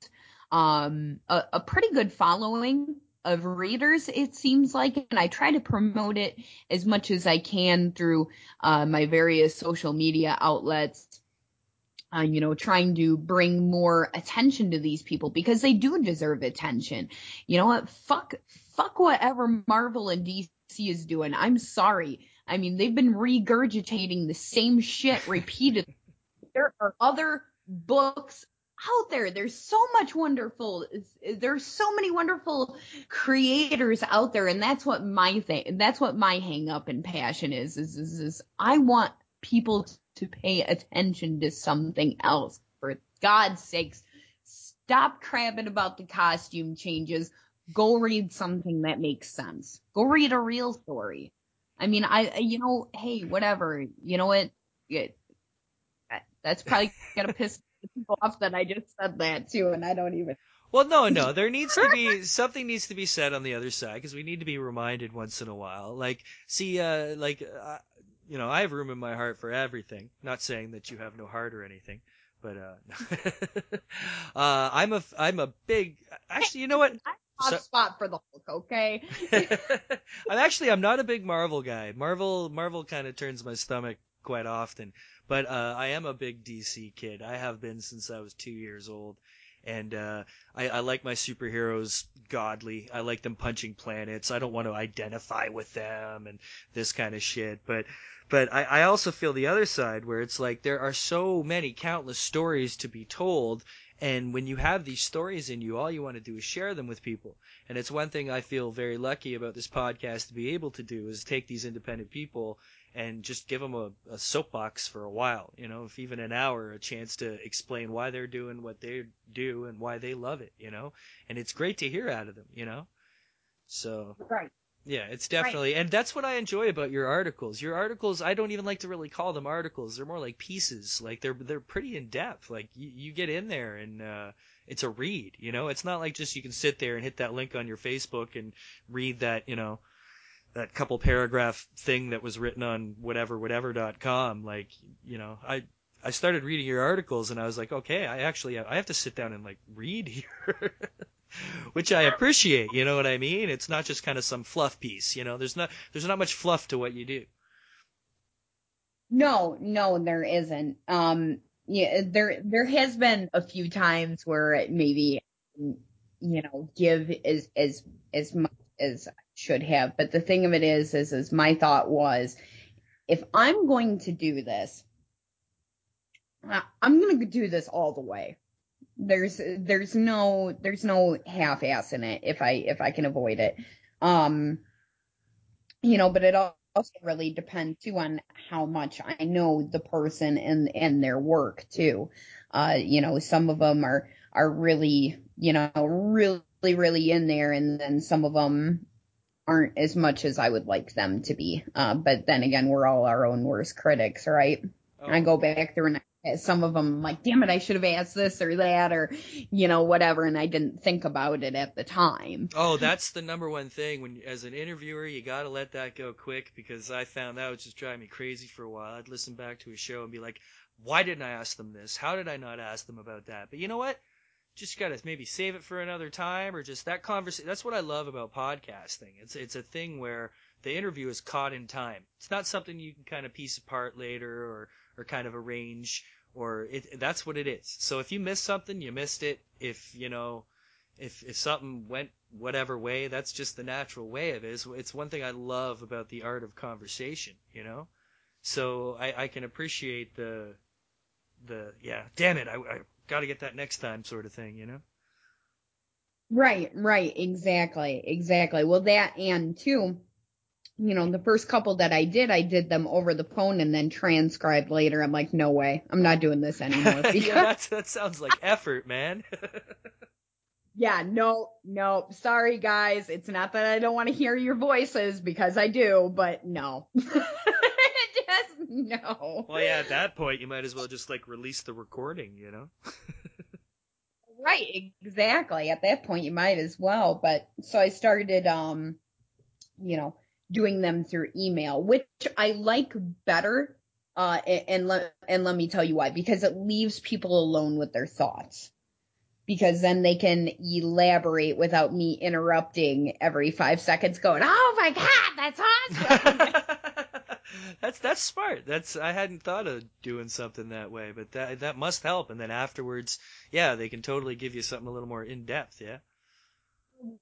Speaker 10: um, a, a pretty good following of readers, it seems like, and I try to promote it as much as I can through uh, my various social media outlets. Uh, you know, trying to bring more attention to these people because they do deserve attention. You know what? Fuck, fuck whatever Marvel and DC is doing. I'm sorry. I mean, they've been regurgitating the same shit repeatedly. <laughs> there are other books out there. There's so much wonderful, there's so many wonderful creators out there. And that's what my thing, that's what my hang up and passion is, is, is, is I want people to pay attention to something else. For God's sakes, stop crabbing about the costume changes. Go read something that makes sense. Go read a real story. I mean, I, you know, hey, whatever. You know what? It, that's probably gonna <laughs> piss people off that I just said that too, and I don't even.
Speaker 8: Well, no, no. There needs to be <laughs> something needs to be said on the other side because we need to be reminded once in a while. Like, see, uh, like, uh, you know, I have room in my heart for everything. Not saying that you have no heart or anything, but uh, <laughs> uh I'm a I'm a big. Actually, you know what?
Speaker 10: Hot so, spot for the Hulk, okay? <laughs>
Speaker 8: I'm actually I'm not a big Marvel guy. Marvel Marvel kind of turns my stomach quite often. But uh, I am a big DC kid. I have been since I was two years old. And uh, I, I like my superheroes godly. I like them punching planets. I don't want to identify with them and this kind of shit. But but I, I also feel the other side where it's like there are so many countless stories to be told and when you have these stories in you, all you want to do is share them with people. And it's one thing I feel very lucky about this podcast to be able to do is take these independent people and just give them a, a soapbox for a while, you know, if even an hour, a chance to explain why they're doing what they do and why they love it, you know, and it's great to hear out of them, you know, so.
Speaker 10: Right.
Speaker 8: Yeah, it's definitely,
Speaker 10: right.
Speaker 8: and that's what I enjoy about your articles. Your articles, I don't even like to really call them articles. They're more like pieces. Like they're they're pretty in depth. Like you, you get in there and uh, it's a read. You know, it's not like just you can sit there and hit that link on your Facebook and read that. You know, that couple paragraph thing that was written on whatever whatever.com like you know i i started reading your articles and i was like okay i actually i have to sit down and like read <laughs> here <laughs> which i appreciate you know what i mean it's not just kind of some fluff piece you know there's not there's not much fluff to what you do
Speaker 10: no no there isn't um yeah there there has been a few times where maybe you know give as as as much as should have. But the thing of it is, is, is my thought was, if I'm going to do this, I'm going to do this all the way. There's, there's no, there's no half ass in it if I, if I can avoid it. Um, you know, but it also really depends too on how much I know the person and, and their work too. Uh, you know, some of them are, are really, you know, really, really in there and then some of them aren't as much as I would like them to be. Uh, but then again, we're all our own worst critics, right? Oh. I go back through and Eh, some of them like, damn it, I should have asked this or that or, you know, whatever. And I didn't think about it at the time.
Speaker 8: Oh, that's the number one thing when, as an interviewer, you got to let that go quick because I found that was just driving me crazy for a while. I'd listen back to a show and be like, why didn't I ask them this? How did I not ask them about that? But you know what? just gotta maybe save it for another time or just that conversation. That's what I love about podcasting. It's it's a thing where the interview is caught in time. It's not something you can kind of piece apart later or or kind of a range or it that's what it is. So if you missed something, you missed it. If you know if if something went whatever way, that's just the natural way of it. It's, it's one thing I love about the art of conversation, you know. So I, I can appreciate the the yeah. Damn it, I, I got to get that next time sort of thing, you know?
Speaker 10: Right, right, exactly, exactly. Well, that and too, you know, the first couple that I did, I did them over the phone and then transcribed later. I'm like, no way, I'm not doing this anymore. <laughs>
Speaker 8: Because... yeah, that sounds like effort, man. <laughs>
Speaker 10: yeah, no, no, sorry guys. It's not that I don't want to hear your voices because I do, but no. <laughs> no.
Speaker 8: Well, yeah, at that point, you might as well just like release the recording, you know?
Speaker 10: right, exactly. At that point, you might as well. But so I started, um, you know, doing them through email, which I like better. Uh, and let and let me tell you why. Because it leaves people alone with their thoughts. Because then they can elaborate without me interrupting every five seconds, going, "Oh my god, that's awesome!" <laughs> <laughs>
Speaker 8: that's that's smart. That's I hadn't thought of doing something that way, but that that must help. And then afterwards, yeah, they can totally give you something a little more in depth. Yeah.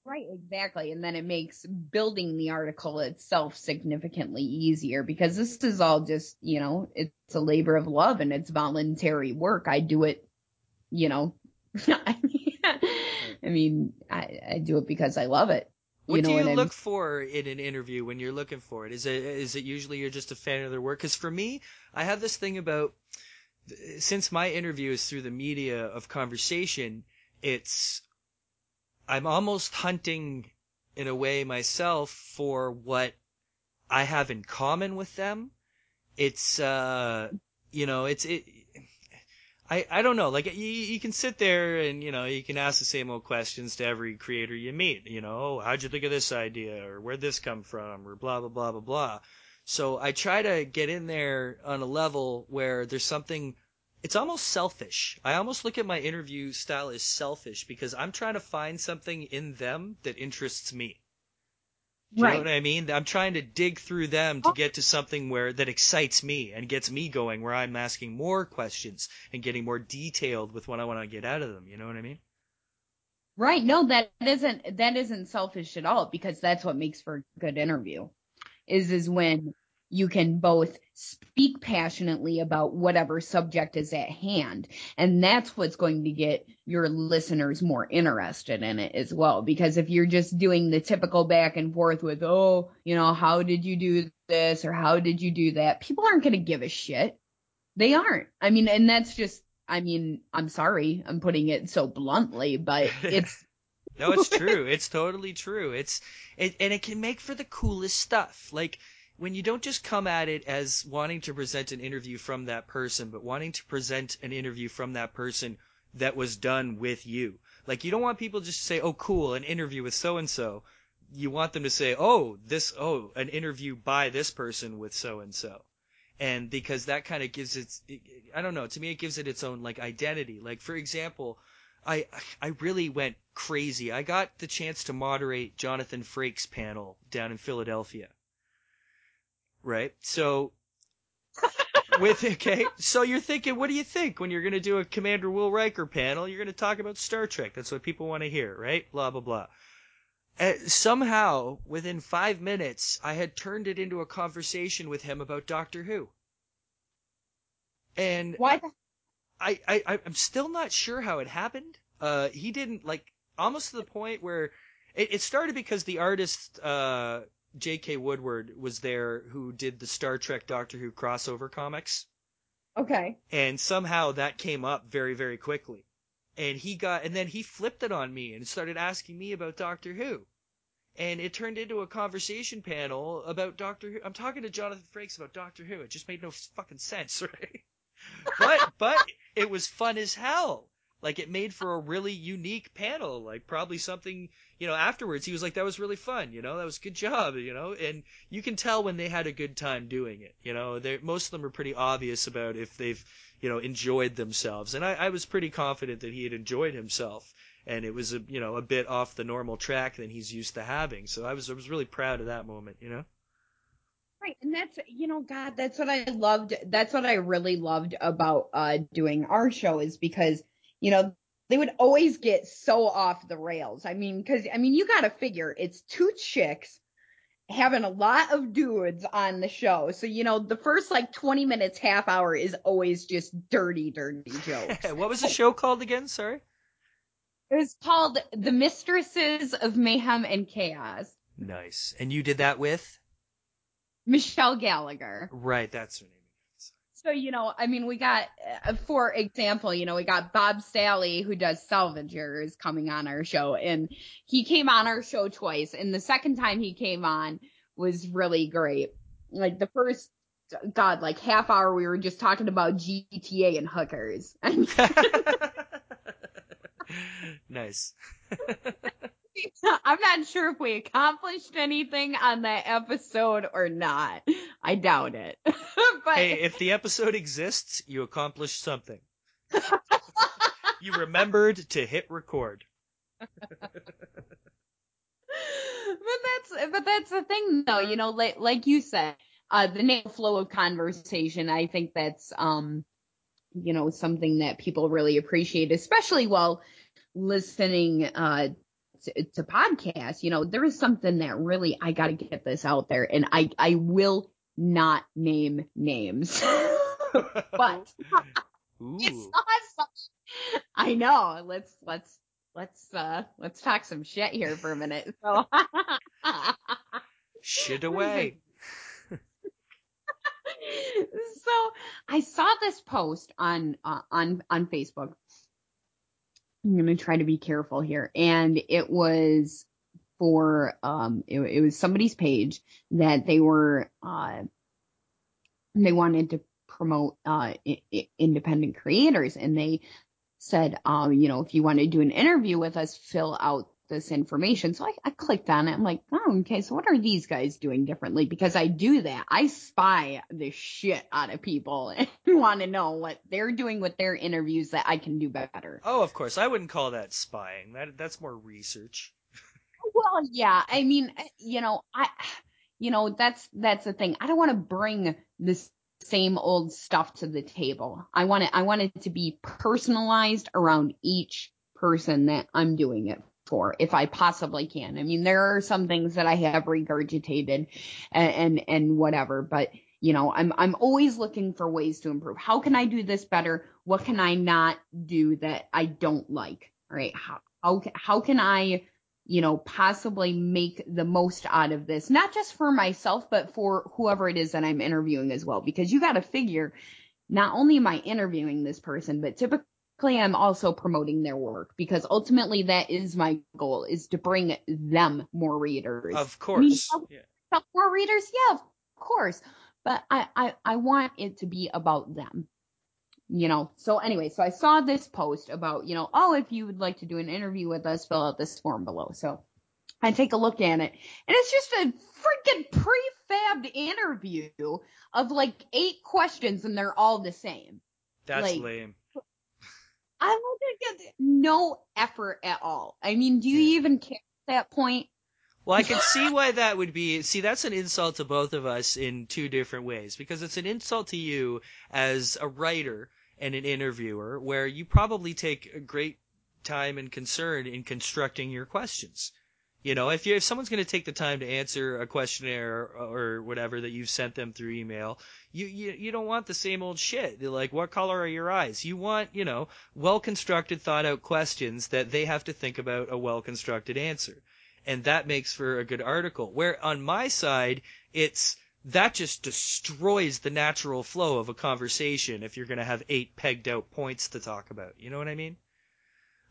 Speaker 10: Right, exactly. And then it makes building the article itself significantly easier because this is all just, you know, it's a labor of love and it's voluntary work. I do it, you know, <laughs> I mean, I mean, I, I do it because I love it.
Speaker 8: What
Speaker 10: you know
Speaker 8: do you
Speaker 10: what I
Speaker 8: look
Speaker 10: mean?
Speaker 8: for in an interview when you're looking for it? Is it is it usually you're just a fan of their work? Because for me, I have this thing about since my interview is through the media of conversation, it's I'm almost hunting in a way myself for what I have in common with them. It's uh you know, it's it I, I don't know. Like you, you can sit there and you know you can ask the same old questions to every creator you meet. You know, oh, how'd you think of this idea, or where'd this come from, or blah blah blah blah blah. So I try to get in there on a level where there's something. It's almost selfish. I almost look at my interview style as selfish because I'm trying to find something in them that interests me. Do you know what I mean? I'm trying to dig through them to get to something where that excites me and gets me going where I'm asking more questions and getting more detailed with what I want to get out of them. You know what I mean?
Speaker 10: Right. No, that isn't that isn't selfish at all because that's what makes for a good interview. Is is when you can both speak passionately about whatever subject is at hand. And that's what's going to get your listeners more interested in it as well. Because if you're just doing the typical back and forth with, oh, you know, how did you do this or how did you do that? People aren't going to give a shit. They aren't. I mean, and that's just, I mean, I'm sorry, I'm putting it so bluntly, but <laughs> it's
Speaker 8: no, it's true. It's totally true. It's it, and it can make for the coolest stuff. Like when you don't just come at it as wanting to present an interview from that person, but wanting to present an interview from that person that was done with you. Like you don't want people just to say, "Oh, cool, an interview with so and so." You want them to say, "Oh, this, oh, an interview by this person with so and so." And because that kind of gives it, I don't know, to me it gives it its own like identity. Like for example, I I really went crazy. I got the chance to moderate Jonathan Frakes panel down in Philadelphia right? So with okay, so you're thinking, what do you think when you're going to do a Commander Will Riker panel? You're going to talk about Star Trek. That's what people want to hear, right? Blah blah blah. Uh, somehow, within five minutes, I had turned it into a conversation with him about Doctor Who. And
Speaker 10: why?
Speaker 8: I, I I'm still not sure how it happened. Uh, he didn't like almost to the point where it, it started because the artist uh J.K. Woodward was there who did the Star Trek Doctor Who crossover comics.
Speaker 10: Okay.
Speaker 8: And somehow that came up very, very quickly. And he got, and then he flipped it on me and started asking me about Doctor Who. And it turned into a conversation panel about Doctor Who. I'm talking to Jonathan Frakes about Doctor Who. It just made no fucking sense, <laughs> right? but, but it was fun as hell. Like it made for a really unique panel. Like probably something, you know, afterwards he was like, that was really fun. You know, that was a good job. You know, and you can tell when they had a good time doing it. You know, they most of them are pretty obvious about if they've, you know, enjoyed themselves. And I, I was pretty confident that he had enjoyed himself. And it was a, you know, a bit off the normal track than he's used to having. So I was, I was really proud of that moment, you know?
Speaker 10: Right. And that's, you know, God, that's what I loved. That's what I really loved about, uh, doing our show is because, you know, they would always get so off the rails. I mean, cause I mean, you gotta figure it's two chicks having a lot of dudes on the show. So, you know, the first like 20 minutes, half hour is always just dirty, dirty <laughs> jokes.
Speaker 8: what was the show called again? Sorry.
Speaker 10: It was called The Mistresses of Mayhem and Chaos.
Speaker 8: Nice. And you did that with?
Speaker 10: Michelle Gallagher.
Speaker 8: Right, that's her name.
Speaker 10: So, you know, I mean, we got, uh, for example, you know, we got Bob Sally, who does Salvagers, coming on our show, and he came on our show twice, and the second time he came on was really great. Like, the first, God, like half hour, we were just talking about GTA and hookers. <laughs> <laughs>
Speaker 8: nice. <laughs> <laughs>
Speaker 10: I'm not sure if we accomplished anything on that episode or not. I doubt it. <laughs> but
Speaker 8: hey, if the episode exists, you accomplished something. <laughs> you remembered to hit record.
Speaker 10: but that's but that's the thing though, you know, like like you said, uh the natural flow of conversation, I think that's um you know, something that people really appreciate, especially while listening uh to, to podcasts, you know, there is something that really I got to get this out there, and I I will not name names, <laughs> but <laughs> it's such I know. Let's let's let's uh let's talk some shit here for a minute. So <laughs>
Speaker 8: Shit away.
Speaker 10: so I saw this post on uh, on on Facebook. I'm going to try to be careful here, and it was for um it, it was somebody's page that they were uh they wanted to promote uh I- I- independent creators, and they said um you know if you want to do an interview with us, fill out this information. So I, I clicked on it. I'm like, oh, okay. So what are these guys doing differently? Because I do that. I spy the shit out of people <laughs> and want to know what they're doing with their interviews that I can do better.
Speaker 8: Oh, of course. I wouldn't call that spying. That that's more research. <laughs>
Speaker 10: Well, yeah. I mean, eh, you know, I, you know, that's that's the thing. I don't want to bring this same old stuff to the table. I want it. I want it to be personalized around each person that I'm doing it for, if I possibly can. I mean, there are some things that I have regurgitated and and, and whatever, but you know, I'm I'm always looking for ways to improve. How can I do this better? What can I not do that I don't like? Right. How how how can I you know, possibly make the most out of this, not just for myself, but for whoever it is that I'm interviewing as well. Because you got to figure, not only am I interviewing this person, but typically I'm also promoting their work because ultimately that is my goal is to bring them more readers.
Speaker 8: Of
Speaker 10: I mean,
Speaker 8: course. Yeah.
Speaker 10: more readers? Yeah, of course. But I, I, I want it to be about them. You know, so anyway, so I saw this post about, you know, oh, if you would like to do an interview with us, fill out this form below. So I take a look at it, and it's just a freaking prefabbed interview of like eight questions, and they're all the same.
Speaker 8: That's
Speaker 10: Like-
Speaker 8: lame.
Speaker 10: I look at no effort at all. I mean, do you even care at that point?
Speaker 8: Well, I can see why that would be. See, that's an insult to both of us in two different ways because it's an insult to you as a writer and an interviewer, where you probably take a great time and concern in constructing your questions. You know, if you if someone's going to take the time to answer a questionnaire or, or whatever that you've sent them through email, you, you you don't want the same old shit. They're like, what color are your eyes? You want, you know, well constructed, thought out questions that they have to think about a well constructed answer and that makes for a good article. Where on my side, it's that just destroys the natural flow of a conversation if you're going to have eight pegged out points to talk about. You know what I mean?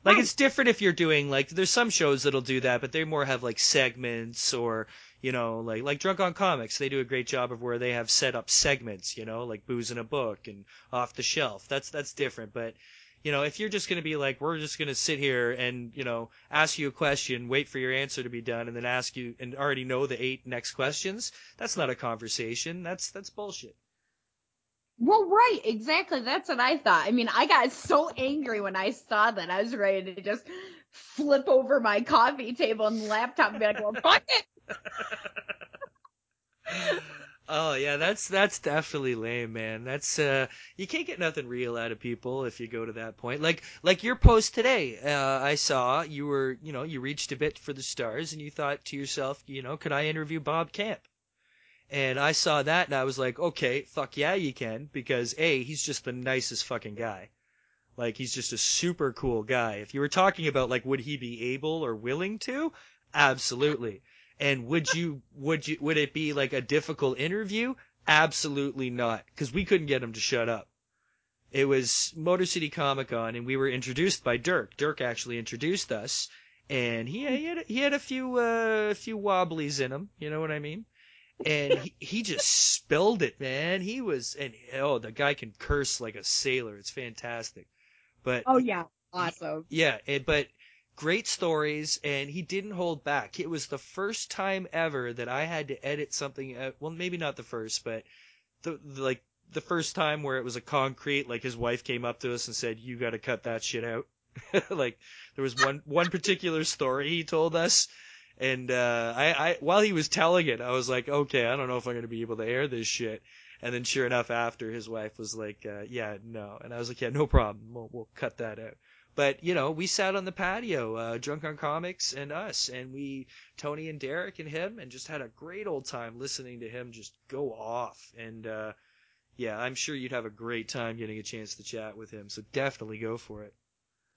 Speaker 8: Like it's different if you're doing like there's some shows that'll do that, but they more have like segments or you know like like Drunk on Comics. They do a great job of where they have set up segments. You know like booze in a book and off the shelf. That's that's different, but you know, if you're just going to be like, we're just going to sit here and, you know, ask you a question, wait for your answer to be done, and then ask you and already know the eight next questions, that's not a conversation. That's, that's bullshit.
Speaker 10: Well, right, exactly. That's what I thought. I mean, I got so angry when I saw that. I was ready to just flip over my coffee table and laptop and be like, well, fuck it. <laughs>
Speaker 8: Oh yeah, that's that's definitely lame, man. That's uh you can't get nothing real out of people if you go to that point. Like like your post today, uh I saw you were, you know, you reached a bit for the stars and you thought to yourself, you know, could I interview Bob Camp? And I saw that and I was like, okay, fuck yeah, you can because A, he's just the nicest fucking guy. Like he's just a super cool guy. If you were talking about like would he be able or willing to? Absolutely. And would you would you would it be like a difficult interview? Absolutely not, because we couldn't get him to shut up. It was Motor City Comic Con, and we were introduced by Dirk. Dirk actually introduced us, and he he had he had a few uh, a few wobblies in him. You know what I mean? And he, he just spilled it, man. He was and oh, the guy can curse like a sailor. It's fantastic. But
Speaker 10: Oh, yeah. Awesome.
Speaker 8: yeah, and, but great stories, and he didn't hold back. It was the first time ever that I had to edit something. Out, well, maybe not the first, but the, the like the first time where it was a concrete. Like his wife came up to us and said, "You got to cut that shit out." <laughs> like there was one one particular story he told us. And uh, I, I, while he was telling it, I was like, okay, I don't know if I'm going to be able to air this shit. And then, sure enough, after his wife was like, uh, yeah, no. And I was like, yeah, no problem. We'll, we'll cut that out. But you know, we sat on the patio, uh, drunk on comics and us, and we Tony and Derek and him, and just had a great old time listening to him just go off. And uh, yeah, I'm sure you'd have a great time getting a chance to chat with him. So definitely go for it.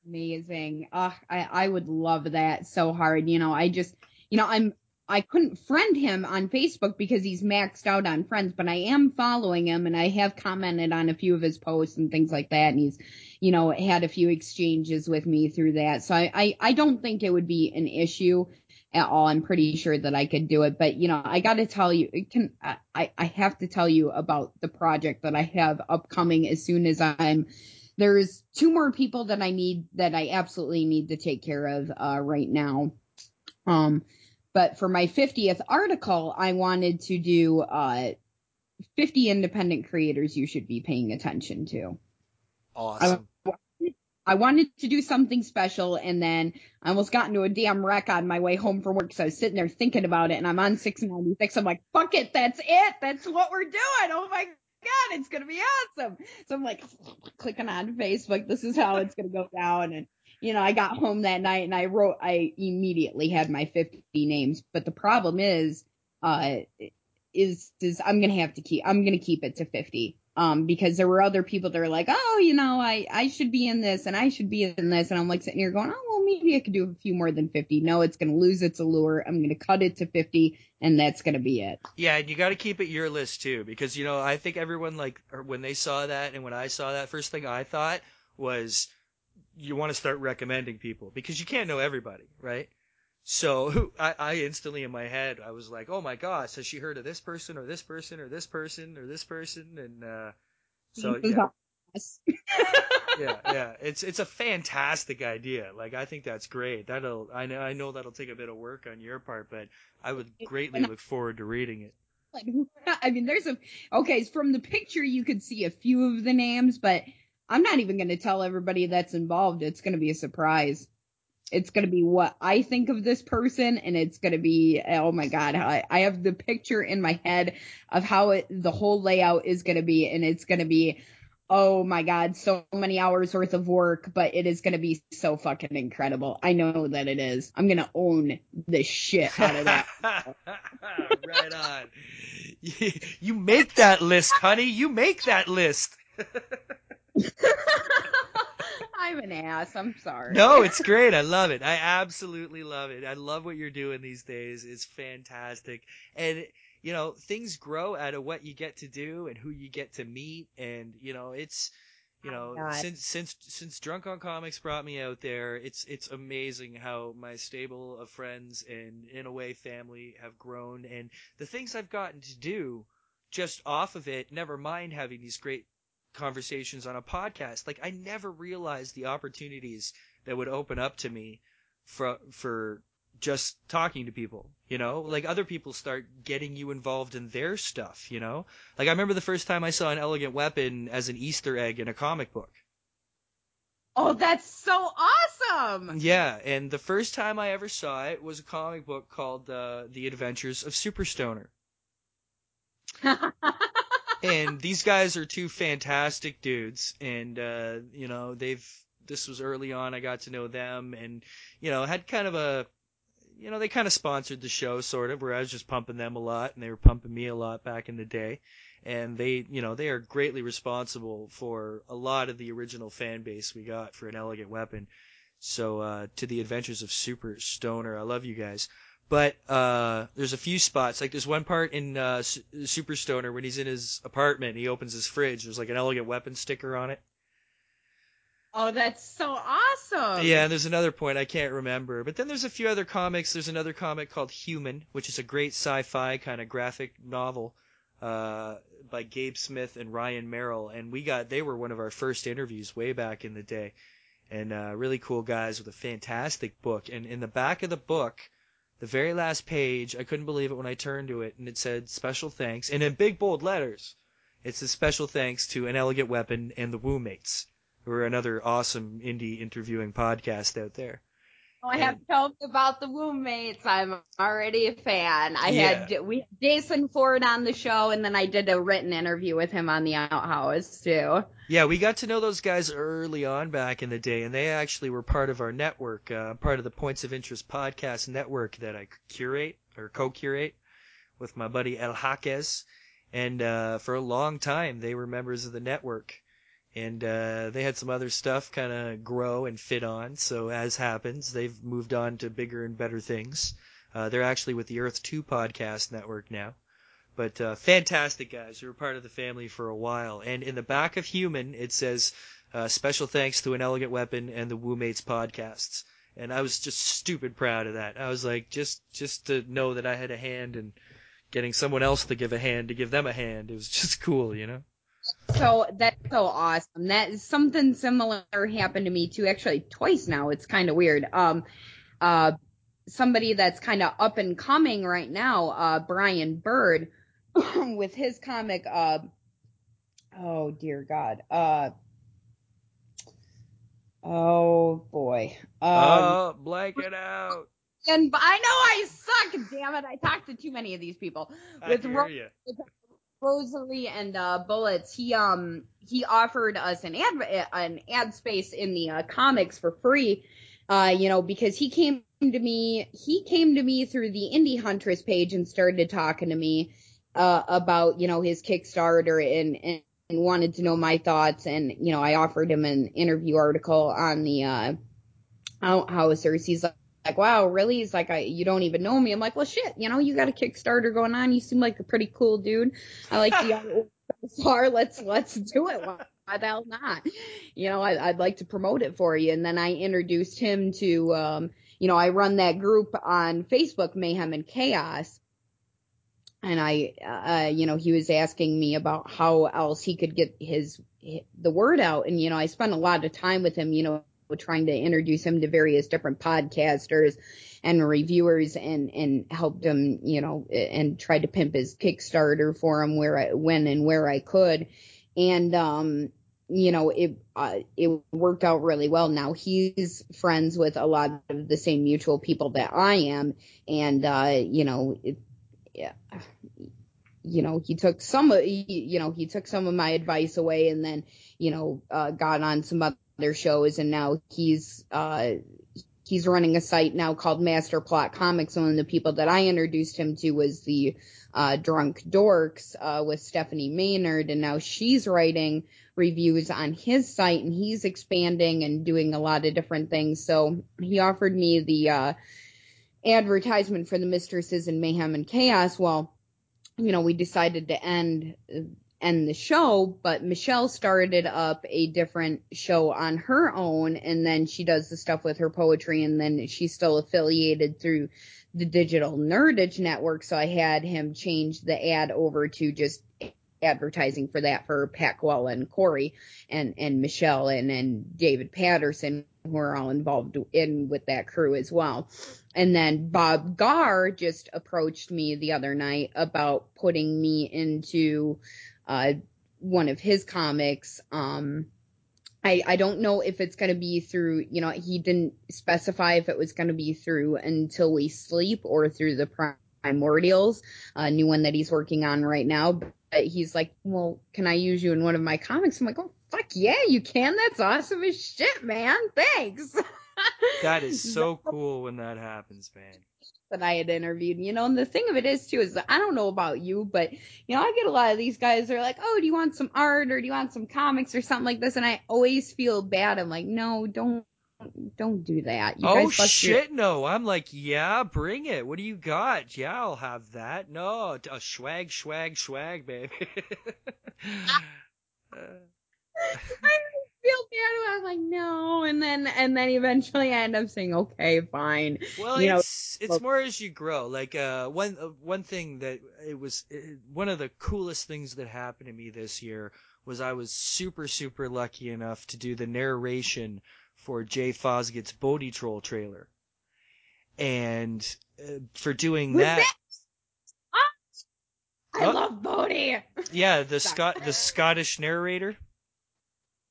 Speaker 10: Amazing. Ugh, I, I would love that so hard. You know, I just, you know, I'm, I couldn't friend him on Facebook because he's maxed out on friends, but I am following him and I have commented on a few of his posts and things like that. And he's, you know, had a few exchanges with me through that. So I, I, I don't think it would be an issue at all. I'm pretty sure that I could do it, but you know, I got to tell you, it can, I, I have to tell you about the project that I have upcoming as soon as I'm, there's two more people that I need, that I absolutely need to take care of, uh, right now. Um, but for my 50th article, I wanted to do, uh, 50 independent creators you should be paying attention to.
Speaker 8: Awesome.
Speaker 10: I, I wanted to do something special and then I almost got into a damn wreck on my way home from work. So I was sitting there thinking about it and I'm on 696. I'm like, fuck it. That's it. That's what we're doing. Oh my God. It's to be awesome. So I'm like clicking on Facebook. This is how it's to go down. And, you know, I got home that night and I wrote, I immediately had my 50 names. But the problem is, uh, is, is I'm to have to keep, I'm to keep it to 50 um, because there were other people that were like, oh, you know, I, I should be in this and I should be in this. And I'm like sitting here going, oh, well, maybe I could do a few more than 50. No, it's going to lose its allure. I'm going to cut it to 50 and that's going to be it.
Speaker 8: Yeah, and you got to keep it your list too, because, you know, I think everyone like, when they saw that and when I saw that, first thing I thought was you want to start recommending people because you can't know everybody, right? So <laughs> I, I instantly in my head I was like, oh my gosh, has she heard of this person or this person or this person or this person? And uh, so yeah, <laughs> yeah, yeah, it's it's a fantastic idea. Like I think that's great. That'll I know I know that'll take a bit of work on your part, but I would greatly look forward to reading it. <laughs>
Speaker 10: I mean, there's a okay. From the picture, you could see a few of the names, but I'm not even going to tell everybody that's involved. It's going to be a surprise it's going to be what I think of this person and it's going to be, oh my God, I, I have the picture in my head of how it, the whole layout is going to be and it's going to be, oh my God, so many hours worth of work, but it is going to be so fucking incredible. I know that it is. I'm going to own the shit out of that. <laughs>
Speaker 8: right on. You make that list, honey. You make that list. <laughs> <laughs>
Speaker 10: I'm an ass. I'm sorry.
Speaker 8: No, <laughs> it's great. I love it. I absolutely love it. I love what you're doing these days. It's fantastic. And you know, things grow out of what you get to do and who you get to meet and you know, it's you oh know,
Speaker 10: Oh,
Speaker 8: since since since Drunk on Comics brought me out there, it's it's amazing how my stable of friends and in a way family have grown and the things I've gotten to do just off of it, never mind having these great conversations on a podcast. Like I never realized the opportunities that would open up to me for for just talking to people, you know? Like other people start getting you involved in their stuff, you know? Like I remember the first time I saw an elegant weapon as an Easter egg in a comic book.
Speaker 10: Oh, that's so awesome.
Speaker 8: Yeah, and the first time I ever saw it was a comic book called uh, The Adventures of Superstoner. <laughs> and these guys are two fantastic dudes. And uh you know they've this was early on i got to know them and you know had kind of a you know they kind of sponsored the show sort of where i was just pumping them a lot and they were pumping me a lot back in the day. And they you know they are greatly responsible for a lot of the original fan base we got for an elegant weapon. So uh to the adventures of super stoner i love you guys but uh, there's a few spots. Like there's one part in uh, S- Super Stoner when he's in his apartment. He opens his fridge. There's like an elegant weapon sticker on it.
Speaker 10: Oh, that's so awesome.
Speaker 8: Yeah, and there's another point I can't remember. But then there's a few other comics. There's another comic called Human, which is a great sci-fi kind of graphic novel uh, by Gabe Smith and Ryan Merrill. And we got they were one of our first interviews way back in the day. And uh, really cool guys with a fantastic book. And in the back of the book, the very last page, I couldn't believe it when I turned to it, and it said special thanks, and in big bold letters, it says special thanks to An Elegant Weapon and the Woo Mates, who are another awesome indie interviewing podcast out there.
Speaker 10: I have you about the roommates. I'm already a fan. I
Speaker 8: Yeah.
Speaker 10: had we Jason Ford on the show, and then I did a written interview with him on the Outhouse too.
Speaker 8: Yeah, we got to know those guys early on back in the day, and they actually were part of our network, uh, part of the Points of Interest podcast network that I curate or co-curate with my buddy El Jaquez. And uh, for a long time, they were members of the network. And uh, they had some other stuff kind of grow and fit on. So as happens, they've moved on to bigger and better things. Uh, they're actually with the Earth Two podcast network now. But uh, fantastic guys, who were part of the family for a while. And in the back of Human, it says uh, special thanks to an elegant weapon and the Woo Mates podcasts. And I was just stupid proud of that. I was like, just just to know that I had a hand in getting someone else to give a hand to give them a hand. It was just <laughs> cool, you know.
Speaker 10: So that's so awesome. That is something similar happened to me too. Actually, twice now. It's kind of weird. Um, uh, somebody that's kind of up and coming right now, uh, Brian Bird, <coughs> with his comic. Uh, oh dear God. Uh, oh boy. Um,
Speaker 8: oh, blank it out.
Speaker 10: and I know I suck. Damn it! I talked to too many of these people.
Speaker 8: I hear
Speaker 10: Ro-
Speaker 8: ya.
Speaker 10: Rosalie and uh, Bullets, he um he offered us an ad an ad space in the uh, comics for free, uh you know because he came to me he came to me through the Indie Huntress page and started talking to me uh about you know his Kickstarter and and, wanted to know my thoughts and you know I offered him an interview article on the uh Outhousers. He's like like, wow, really? He's like, I, you don't even know me. I'm like, well, shit, you know, you got a Kickstarter going on. You seem like a pretty cool dude. I like the <laughs> so far. Let's let's do it. Why, why the hell not? You know, I, I'd like to promote it for you. And then I introduced him to, um, you know, I run that group on Facebook, Mayhem and Chaos. And I, uh, you know, he was asking me about how else he could get his, the word out. And, you know, I spent a lot of time with him, you know, trying to introduce him to various different podcasters and reviewers and and helped him you know and tried to pimp his kickstarter for him where I when and where I could. And um you know it uh, it worked out really well. Now he's friends with a lot of the same mutual people that I am. And uh you know it, yeah you know he took some of you know he took some of my advice away and then you know uh got on some other other shows and now he's uh he's running a site now called Master Plot Comics. One of the people that I introduced him to was the uh Drunk Dorks uh with Stephanie Maynard and now she's writing reviews on his site and he's expanding and doing a lot of different things. So he offered me the uh advertisement for the Mistresses in Mayhem and Chaos. Well, you know, we decided to end end the show, but Michelle started up a different show on her own and then she does the stuff with her poetry and then she's still affiliated through the digital nerdage network. So I had him change the ad over to just advertising for that for Packwell and Corey and, and Michelle and, and David Patterson who are all involved in with that crew as well. And then Bob Gar just approached me the other night about putting me into uh, one of his comics. Um, I, I don't know if it's going to be through, you know, he didn't specify if it was going to be through Until We Sleep or through the Primordials, a new one that he's working on right now. But he's like, well, can I use you in one of my comics? I'm like, oh, fuck yeah, you can. That's awesome as shit, man. Thanks. <laughs>
Speaker 8: That is <laughs> so cool when that happens, man.
Speaker 10: that I had interviewed, you know, and the thing of it is too is I don't know about you, but you know, I get a lot of these guys that are like, oh, do you want some art or do you want some comics or something like this? And I always feel bad. I'm like, no, don't, don't do that. You
Speaker 8: oh
Speaker 10: guys bust your-
Speaker 8: shit, no! I'm like, yeah, bring it. What do you got? Yeah, I'll have that. No, a swag, swag, swag, baby. <laughs> <laughs> Uh,
Speaker 10: I feel bad. I was like, no, and then and then eventually I end up saying, okay, fine.
Speaker 8: Well,
Speaker 10: you know,
Speaker 8: it's it's more as you grow. Like uh, one uh, one thing that it was it, one of the coolest things that happened to me this year was I was super super lucky enough to do the narration for Jay Fosgitt's Bodie Troll trailer, and uh, for doing
Speaker 10: Who's
Speaker 8: that,
Speaker 10: that? I
Speaker 8: Oh.
Speaker 10: love Bodie.
Speaker 8: yeah, the <laughs> Scot the Scottish narrator.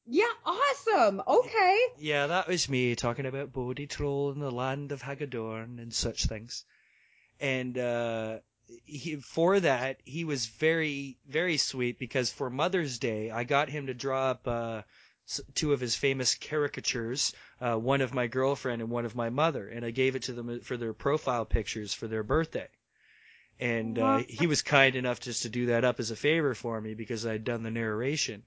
Speaker 10: Yeah, awesome. Okay.
Speaker 8: Yeah, that was me talking about Bodie Troll and the land of Hagadorn and such things. And uh, he, for that, he was very, very sweet because for Mother's Day, I got him to draw up uh, two of his famous caricatures, uh, one of my girlfriend and one of my mother, and I gave it to them for their profile pictures for their birthday. And uh, he was kind enough just to do that up as a favor for me because I'd done the narration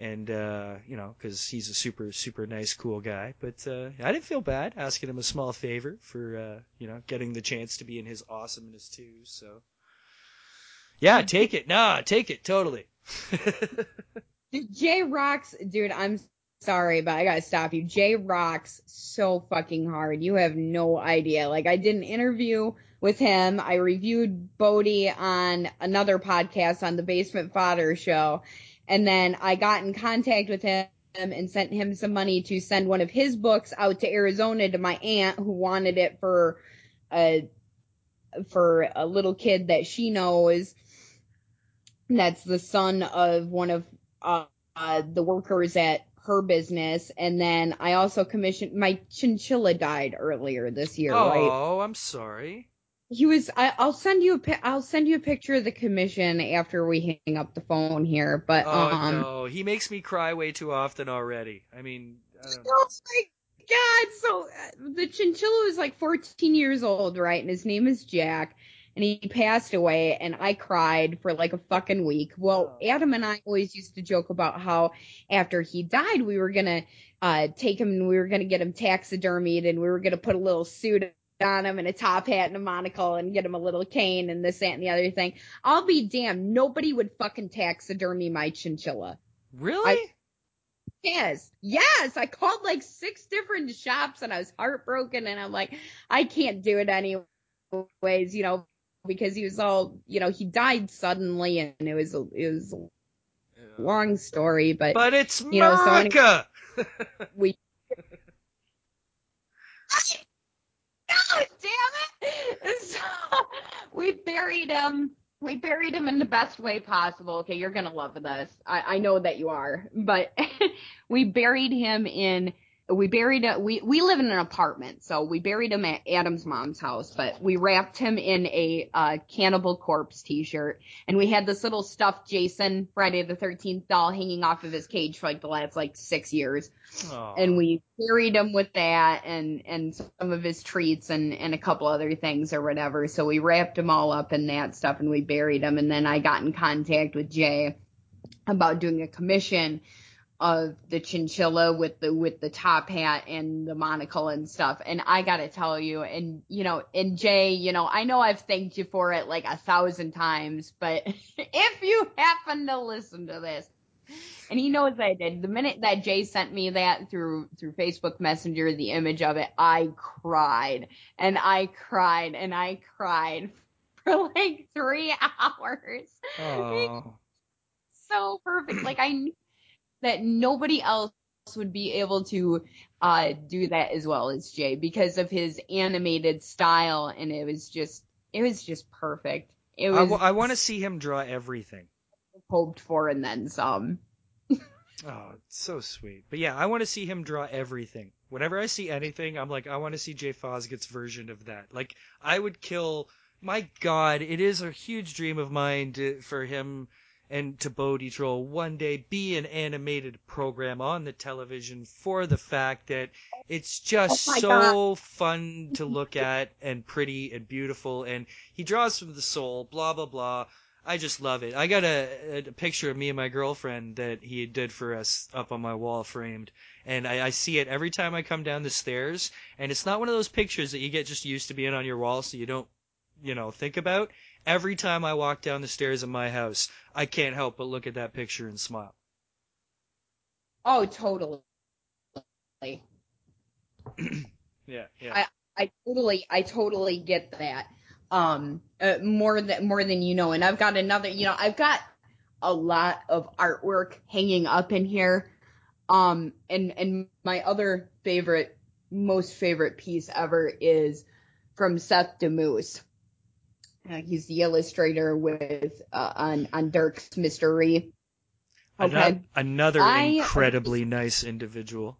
Speaker 8: and uh, you know, because he's a super super nice, cool guy. But uh, I didn't feel bad asking him a small favor for uh, you know getting the chance to be in his awesomeness too. So yeah, take it. Nah, take it totally. <laughs>
Speaker 10: Jay rocks, dude. I'm sorry, but I gotta stop you. Jay rocks so fucking hard. You have no idea. Like I did an interview with him. I reviewed Bodie on another podcast on the Basement Fodder show, and then I got in contact with him and sent him some money to send one of his books out to Arizona to my aunt who wanted it for a for a little kid that she knows. That's the son of one of uh, uh, the workers at her business, and then I also commissioned my chinchilla died earlier this year.
Speaker 8: oh,
Speaker 10: right?
Speaker 8: I'm sorry.
Speaker 10: He was. I, I'll send you a. I'll send you a picture of the commission after we hang up the phone here. But
Speaker 8: Oh
Speaker 10: um,
Speaker 8: no, he makes me cry way too often already. I mean, I don't know.
Speaker 10: Oh my god! So uh, the chinchilla was like 14 years old, right? And his name is Jack, and he passed away, and I cried for like a fucking week. Well, Adam and I always used to joke about how after he died, we were gonna uh take him and we were gonna get him taxidermied, and we were gonna put a little suit on him and a top hat and a monocle and get him a little cane and this, that, and the other thing. I'll be damned. Nobody would fucking taxidermy my chinchilla.
Speaker 8: Really?
Speaker 10: I, Yes, yes. I called like six different shops and I was heartbroken and I'm like, I can't do it anyways, you know, because he was all, you know, he died suddenly and it was, a, it was a long story, but,
Speaker 8: But it's
Speaker 10: you know, so any-
Speaker 8: America. <laughs>
Speaker 10: we. <laughs> God damn it! <laughs> So we buried him. We buried him in the best way possible. Okay, you're gonna love this. I, I know that you are, but <laughs> we buried him in. We buried a, we we live in an apartment, so we buried him at Adam's mom's house. But we wrapped him in a uh, Cannibal Corpse T-shirt, and we had this little stuffed Jason Friday the Thirteenth doll hanging off of his cage for like the last like six years
Speaker 8: Aw.
Speaker 10: and we buried him with that and and some of his treats and and a couple other things or whatever so we wrapped him all up in that stuff and we buried him and then i got in contact with jay about doing a commission of the chinchilla with the with the top hat and the monocle and stuff and i gotta tell you and you know and jay you know i know i've thanked you for it like a thousand times but <laughs> if you happen to listen to this and he knows I did. The minute that Jay sent me that through through Facebook Messenger, the image of it, I cried and I cried and I cried <laughs> for like three <laughs> hours.
Speaker 8: Oh.
Speaker 10: So perfect. Like I knew that nobody else would be able to uh do that as well as Jay because of his animated style and it was just it was just perfect. It
Speaker 8: I,
Speaker 10: was
Speaker 8: w- I want to see him draw everything.
Speaker 10: hoped for and then some. <laughs>
Speaker 8: Oh, it's so sweet. But yeah, I want to see him draw everything. Whenever I see anything, I'm like, I want to see Jay Fosgitt's version of that. Like, I would kill. My God, it is a huge dream of mine to, for him and to Bodie Troll one day be an animated program on the television for the fact that it's just
Speaker 10: Oh
Speaker 8: so fun to look at and pretty and beautiful and he draws from the soul, blah blah blah. I just love it. I got a, a picture of me and my girlfriend that he did for us up on my wall framed. And I, I see it every time I come down the stairs. And it's not one of those pictures that you get just used to being on your wall so you don't, you know, think about. Every time I walk down the stairs of my house, I can't help but look at that picture and smile.
Speaker 10: Oh, totally. <clears throat>
Speaker 8: Yeah, yeah.
Speaker 10: I, I totally, I totally get that. Um, uh, more than more than you know, and I've got another. You know, I've got a lot of artwork hanging up in here. Um, and and my other favorite, most favorite piece ever is from Seth Damoose. Uh, he's the illustrator with uh, on on Dirk's Mr.
Speaker 8: Rhee.
Speaker 10: Okay.
Speaker 8: Another
Speaker 10: I-
Speaker 8: incredibly nice individual.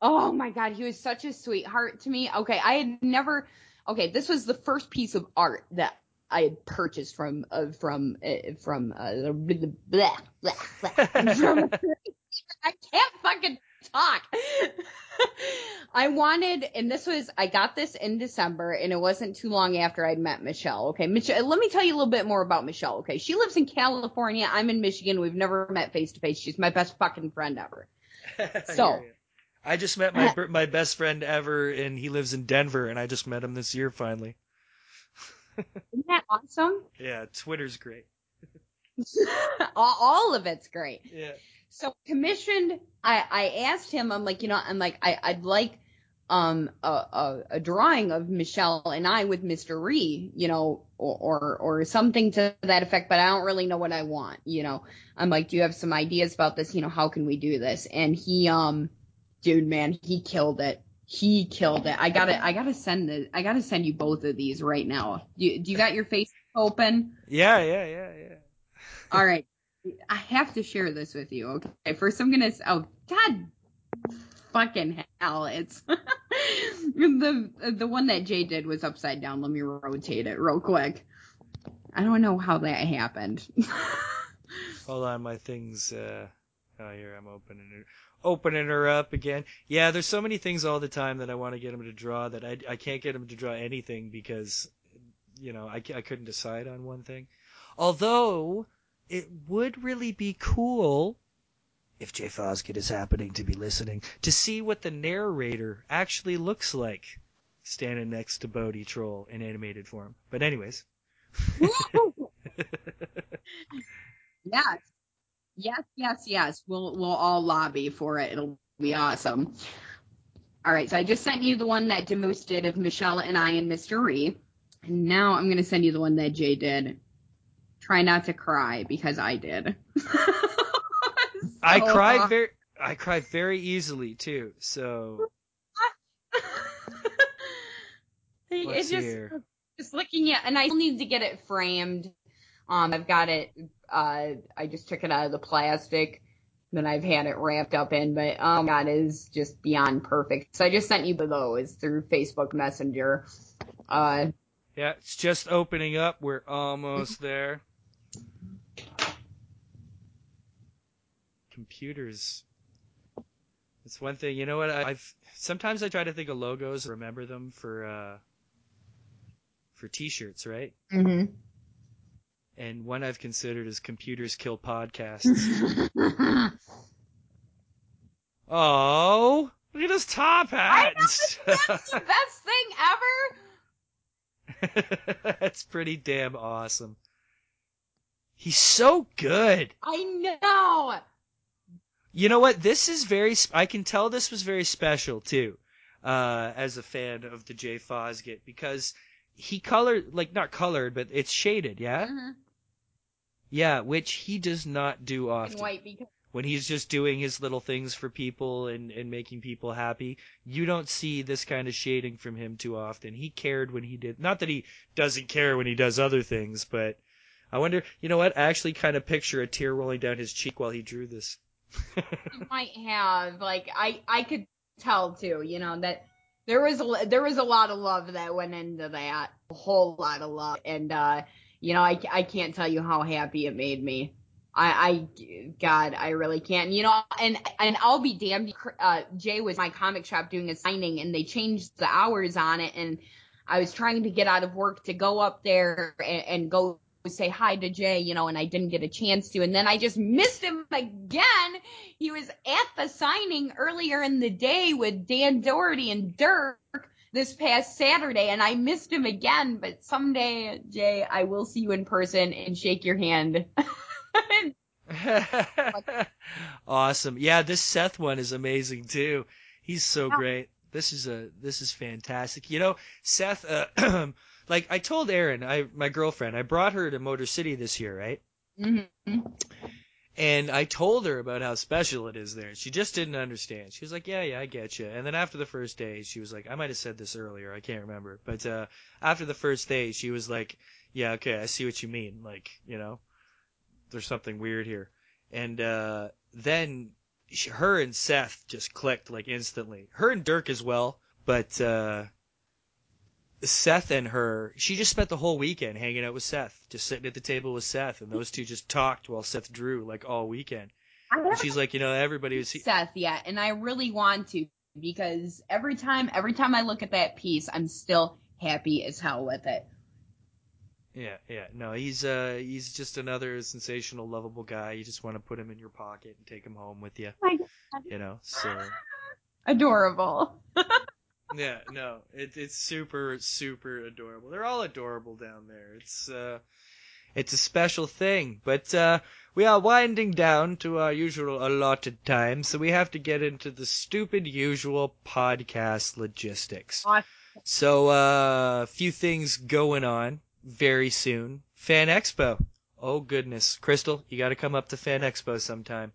Speaker 10: Oh my god, he was such a sweetheart to me. Okay, I had never. Okay, this was the first piece of art that I had purchased from uh, from uh, from uh, blah, blah, blah, from. <laughs> <laughs> I can't fucking talk. <laughs> I wanted, and this was, I got this in December, and it wasn't too long after I'd met Michelle. Okay, Michelle, let me tell you a little bit more about Michelle. Okay, she lives in California. I'm in Michigan. We've never met face to face. She's my best fucking friend ever. <laughs> So,
Speaker 8: I just met my <laughs> my best friend ever, and he lives in Denver, and I just met him this year finally.
Speaker 10: isn't that awesome?
Speaker 8: Yeah, Twitter's great.
Speaker 10: all, all of it's great.
Speaker 8: Yeah.
Speaker 10: So commissioned, I, I asked him, I'm like, you know, I'm like, I, I'd like, um, a, a, a drawing of Michelle and I with Mr. Rhee, you know, or, or, or something to that effect, but I don't really know what I want, you know. I'm like, do you have some ideas about this? You know, how can we do this? And he, um, dude, man, he killed it. He killed it. I gotta, I gotta send the, I gotta send you both of these right now. Do do you got your face open?
Speaker 8: Yeah, yeah, yeah, yeah.
Speaker 10: All right. I have to share this with you. Okay. First, I'm gonna. Oh God, fucking hell! It's <laughs> the the one that Jay did was upside down. Let me rotate it real quick. I don't know how that happened. <laughs>
Speaker 8: Hold on, my thing's. Uh... Oh, here I'm opening it, opening her up again. Yeah, there's so many things all the time that I want to get him to draw that I I can't get him to draw anything because, you know, I I couldn't decide on one thing. Although it would really be cool if Jay Fosgitt is happening to be listening to see what the narrator actually looks like standing next to Bodie Troll in animated form. But anyways. <laughs>
Speaker 10: yes. Yes, yes, yes. We'll we'll all lobby for it. It'll be awesome. All right, so I just sent you the one that Damoose did of Michelle and I and Mr. Rhee. And now I'm gonna send you the one that Jay did. Try not to cry because I did.
Speaker 8: I <laughs> cried
Speaker 10: uh,
Speaker 8: very I cry very easily too. So <laughs> it's
Speaker 10: just
Speaker 8: hear.
Speaker 10: just looking at, and I still need to get it framed. Um, I've got it. Uh, I just took it out of the plastic that I've had it wrapped up in, but oh my god, is just beyond perfect. So I just sent you below those through Facebook Messenger. Uh,
Speaker 8: yeah, it's just opening up. We're almost <laughs> there. Computers. It's one thing. You know what? I- I've sometimes I try to think of logos, remember them for uh for T-shirts, right?
Speaker 10: mm-hmm.
Speaker 8: And one I've considered is computers kill podcasts. <laughs> oh, look at his top hat.
Speaker 10: That's the <laughs> best thing ever. <laughs>
Speaker 8: That's pretty damn awesome. He's so good.
Speaker 10: I know.
Speaker 8: You know what? This is very. I can tell this was very special too, uh, as a fan of the Jay Fosgitt because he colored like not colored, but it's shaded. Yeah,
Speaker 10: Mhm.
Speaker 8: yeah, which he does not do often.
Speaker 10: white because
Speaker 8: When he's just doing his little things for people and and making people happy, you don't see this kind of shading from him too often. He cared when he did. Not that he doesn't care when he does other things, but I wonder. You know what? I actually kind of picture a tear rolling down his cheek while he drew this.
Speaker 10: you might have like I I could tell too, you know that there was a, there was a lot of love that went into that, a whole lot of love, and uh, you know I I can't tell you how happy it made me. I I God I really can't. You know, and and I'll be damned. Uh, Jay was my comic shop doing a signing, and they changed the hours on it, and I was trying to get out of work to go up there and, and go say hi to Jay, you know, and I didn't get a chance to. And then I just missed him again. He was at the signing earlier in the day with Dan Dougherty and Dirk this past Saturday, and I missed him again. But someday, Jay, I will see you in person and shake your hand. <laughs>
Speaker 8: awesome. Yeah, this Seth one is amazing too. He's so great. This is a this is fantastic. You know, Seth uh, <clears throat> like I told Erin, I my girlfriend, I brought her to Motor City this year, right?
Speaker 10: mm-hmm.
Speaker 8: And I told her about how special it is there. She just didn't understand. She was like, "Yeah, yeah, I get you." And then after the first day, she was like, "I might have said this earlier. I can't remember." But uh after the first day, she was like, "Yeah, okay, I see what you mean. Like, you know, there's something weird here." And uh then she, her and Seth just clicked like instantly. Her and Dirk as well, but uh Seth and her, she just spent the whole weekend hanging out with Seth, just sitting at the table with Seth, and those two just talked while Seth drew like all weekend. And she's like, you know, everybody was.
Speaker 10: Seth yet, and I really want to. because every time every time I look at that piece, I'm still happy as hell with it.
Speaker 8: Yeah, yeah. No, he's uh he's just another sensational, lovable guy. You just want to put him in your pocket and take him home with you. You know, so <laughs>
Speaker 10: Adorable. <laughs>
Speaker 8: yeah, no, it, it's super, super adorable. They're all adorable down there. It's uh, it's a special thing. But uh, we are winding down to our usual allotted time, so we have to get into the stupid usual podcast logistics. So uh, a few things going on very soon. Fan Expo. Oh goodness, Crystal, you got to come up to Fan Expo sometime.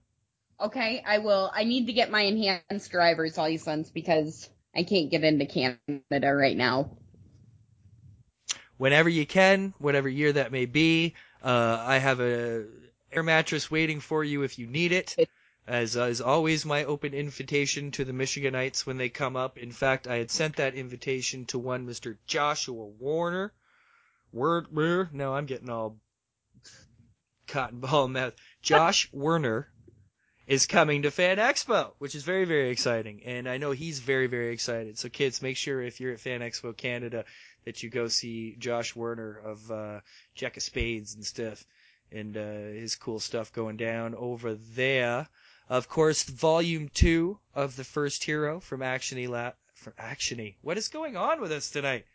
Speaker 10: Okay, I will. I need to get my enhanced driver's license because I can't get into Canada right now.
Speaker 8: whenever you can, whatever year that may be. Uh, I have a air mattress waiting for you if you need it. As is always my open invitation to the Michiganites when they come up. In fact, I had sent that invitation to one Mr. Joshua Warner. Word, word. No, I'm getting all cotton ball mouth. Josh Werner is coming to Fan Expo, which is very, very exciting. And I know he's very, very excited. So kids, make sure if you're at Fan Expo Canada that you go see Josh Werner of uh, Jack of Spades and stuff, and uh, his cool stuff going down over there. Of course, Volume Two of the First Hero from Actiony La- from Actiony. What is going on with us tonight?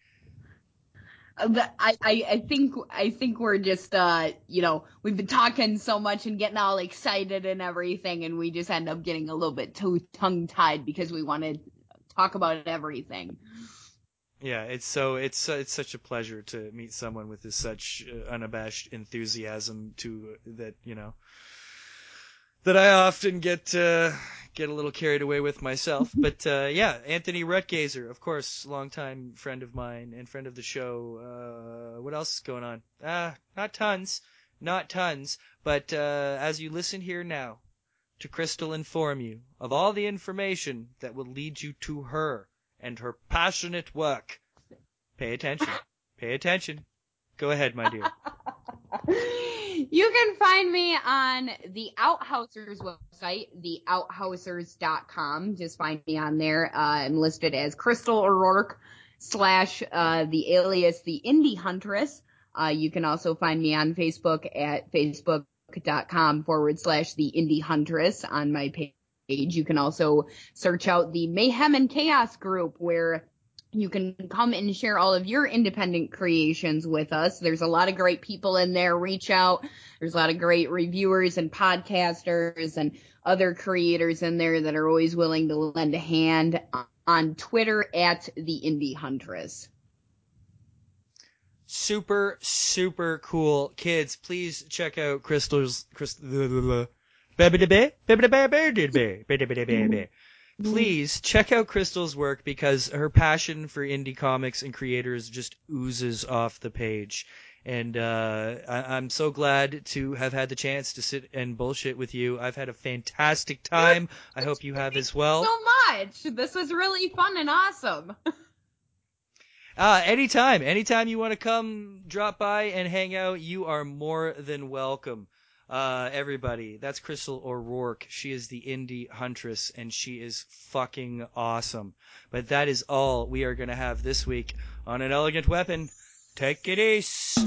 Speaker 10: Uh, I, I, think I think we're just uh you know we've been talking so much and getting all excited and everything and we just end up getting a little bit too tongue tied because we want to talk about everything.
Speaker 8: Yeah, it's so it's uh, it's such a pleasure to meet someone with such uh, unabashed enthusiasm to that you know that I often get uh, get a little carried away with myself. <laughs> But uh, yeah, Anthony Ruttgaizer, of course, longtime friend of mine and friend of the show. Uh, what else is going on? Ah, not tons, not tons. But uh, as you listen here now, to Crystal inform you of all the information that will lead you to her and her passionate work. Pay attention. Pay attention. Go ahead, my dear. <laughs>
Speaker 10: You can find me on the Outhousers website, theouthousers.com. Just find me on there. Uh, I'm listed as Crystal O'Rourke slash uh, the alias the Indie Huntress. Uh, you can also find me on Facebook at facebook.com forward slash the Indie Huntress on my page. You can also search out the Mayhem and Chaos group where you can come and share all of your independent creations with us. There's a lot of great people in there. Reach out. There's a lot of great reviewers and podcasters and other creators in there that are always willing to lend a hand on Twitter at the Indie Huntress.
Speaker 8: Super, super cool. Kids, please check out Crystal's, Crystal, please check out Crystal's work because her passion for indie comics and creators just oozes off the page. And uh, I- I'm so glad to have had the chance to sit and bullshit with you. I've had a fantastic time. I hope you have as well.
Speaker 10: So much. This was really fun and awesome.
Speaker 8: Uh, <laughs> anytime, anytime you want to come drop by and hang out, you are more than welcome. Uh, everybody, that's Crystal O'Rourke. She is the indie huntress and she is fucking awesome. But that is all we are going to have this week on An Elegant Weapon. Take it easy.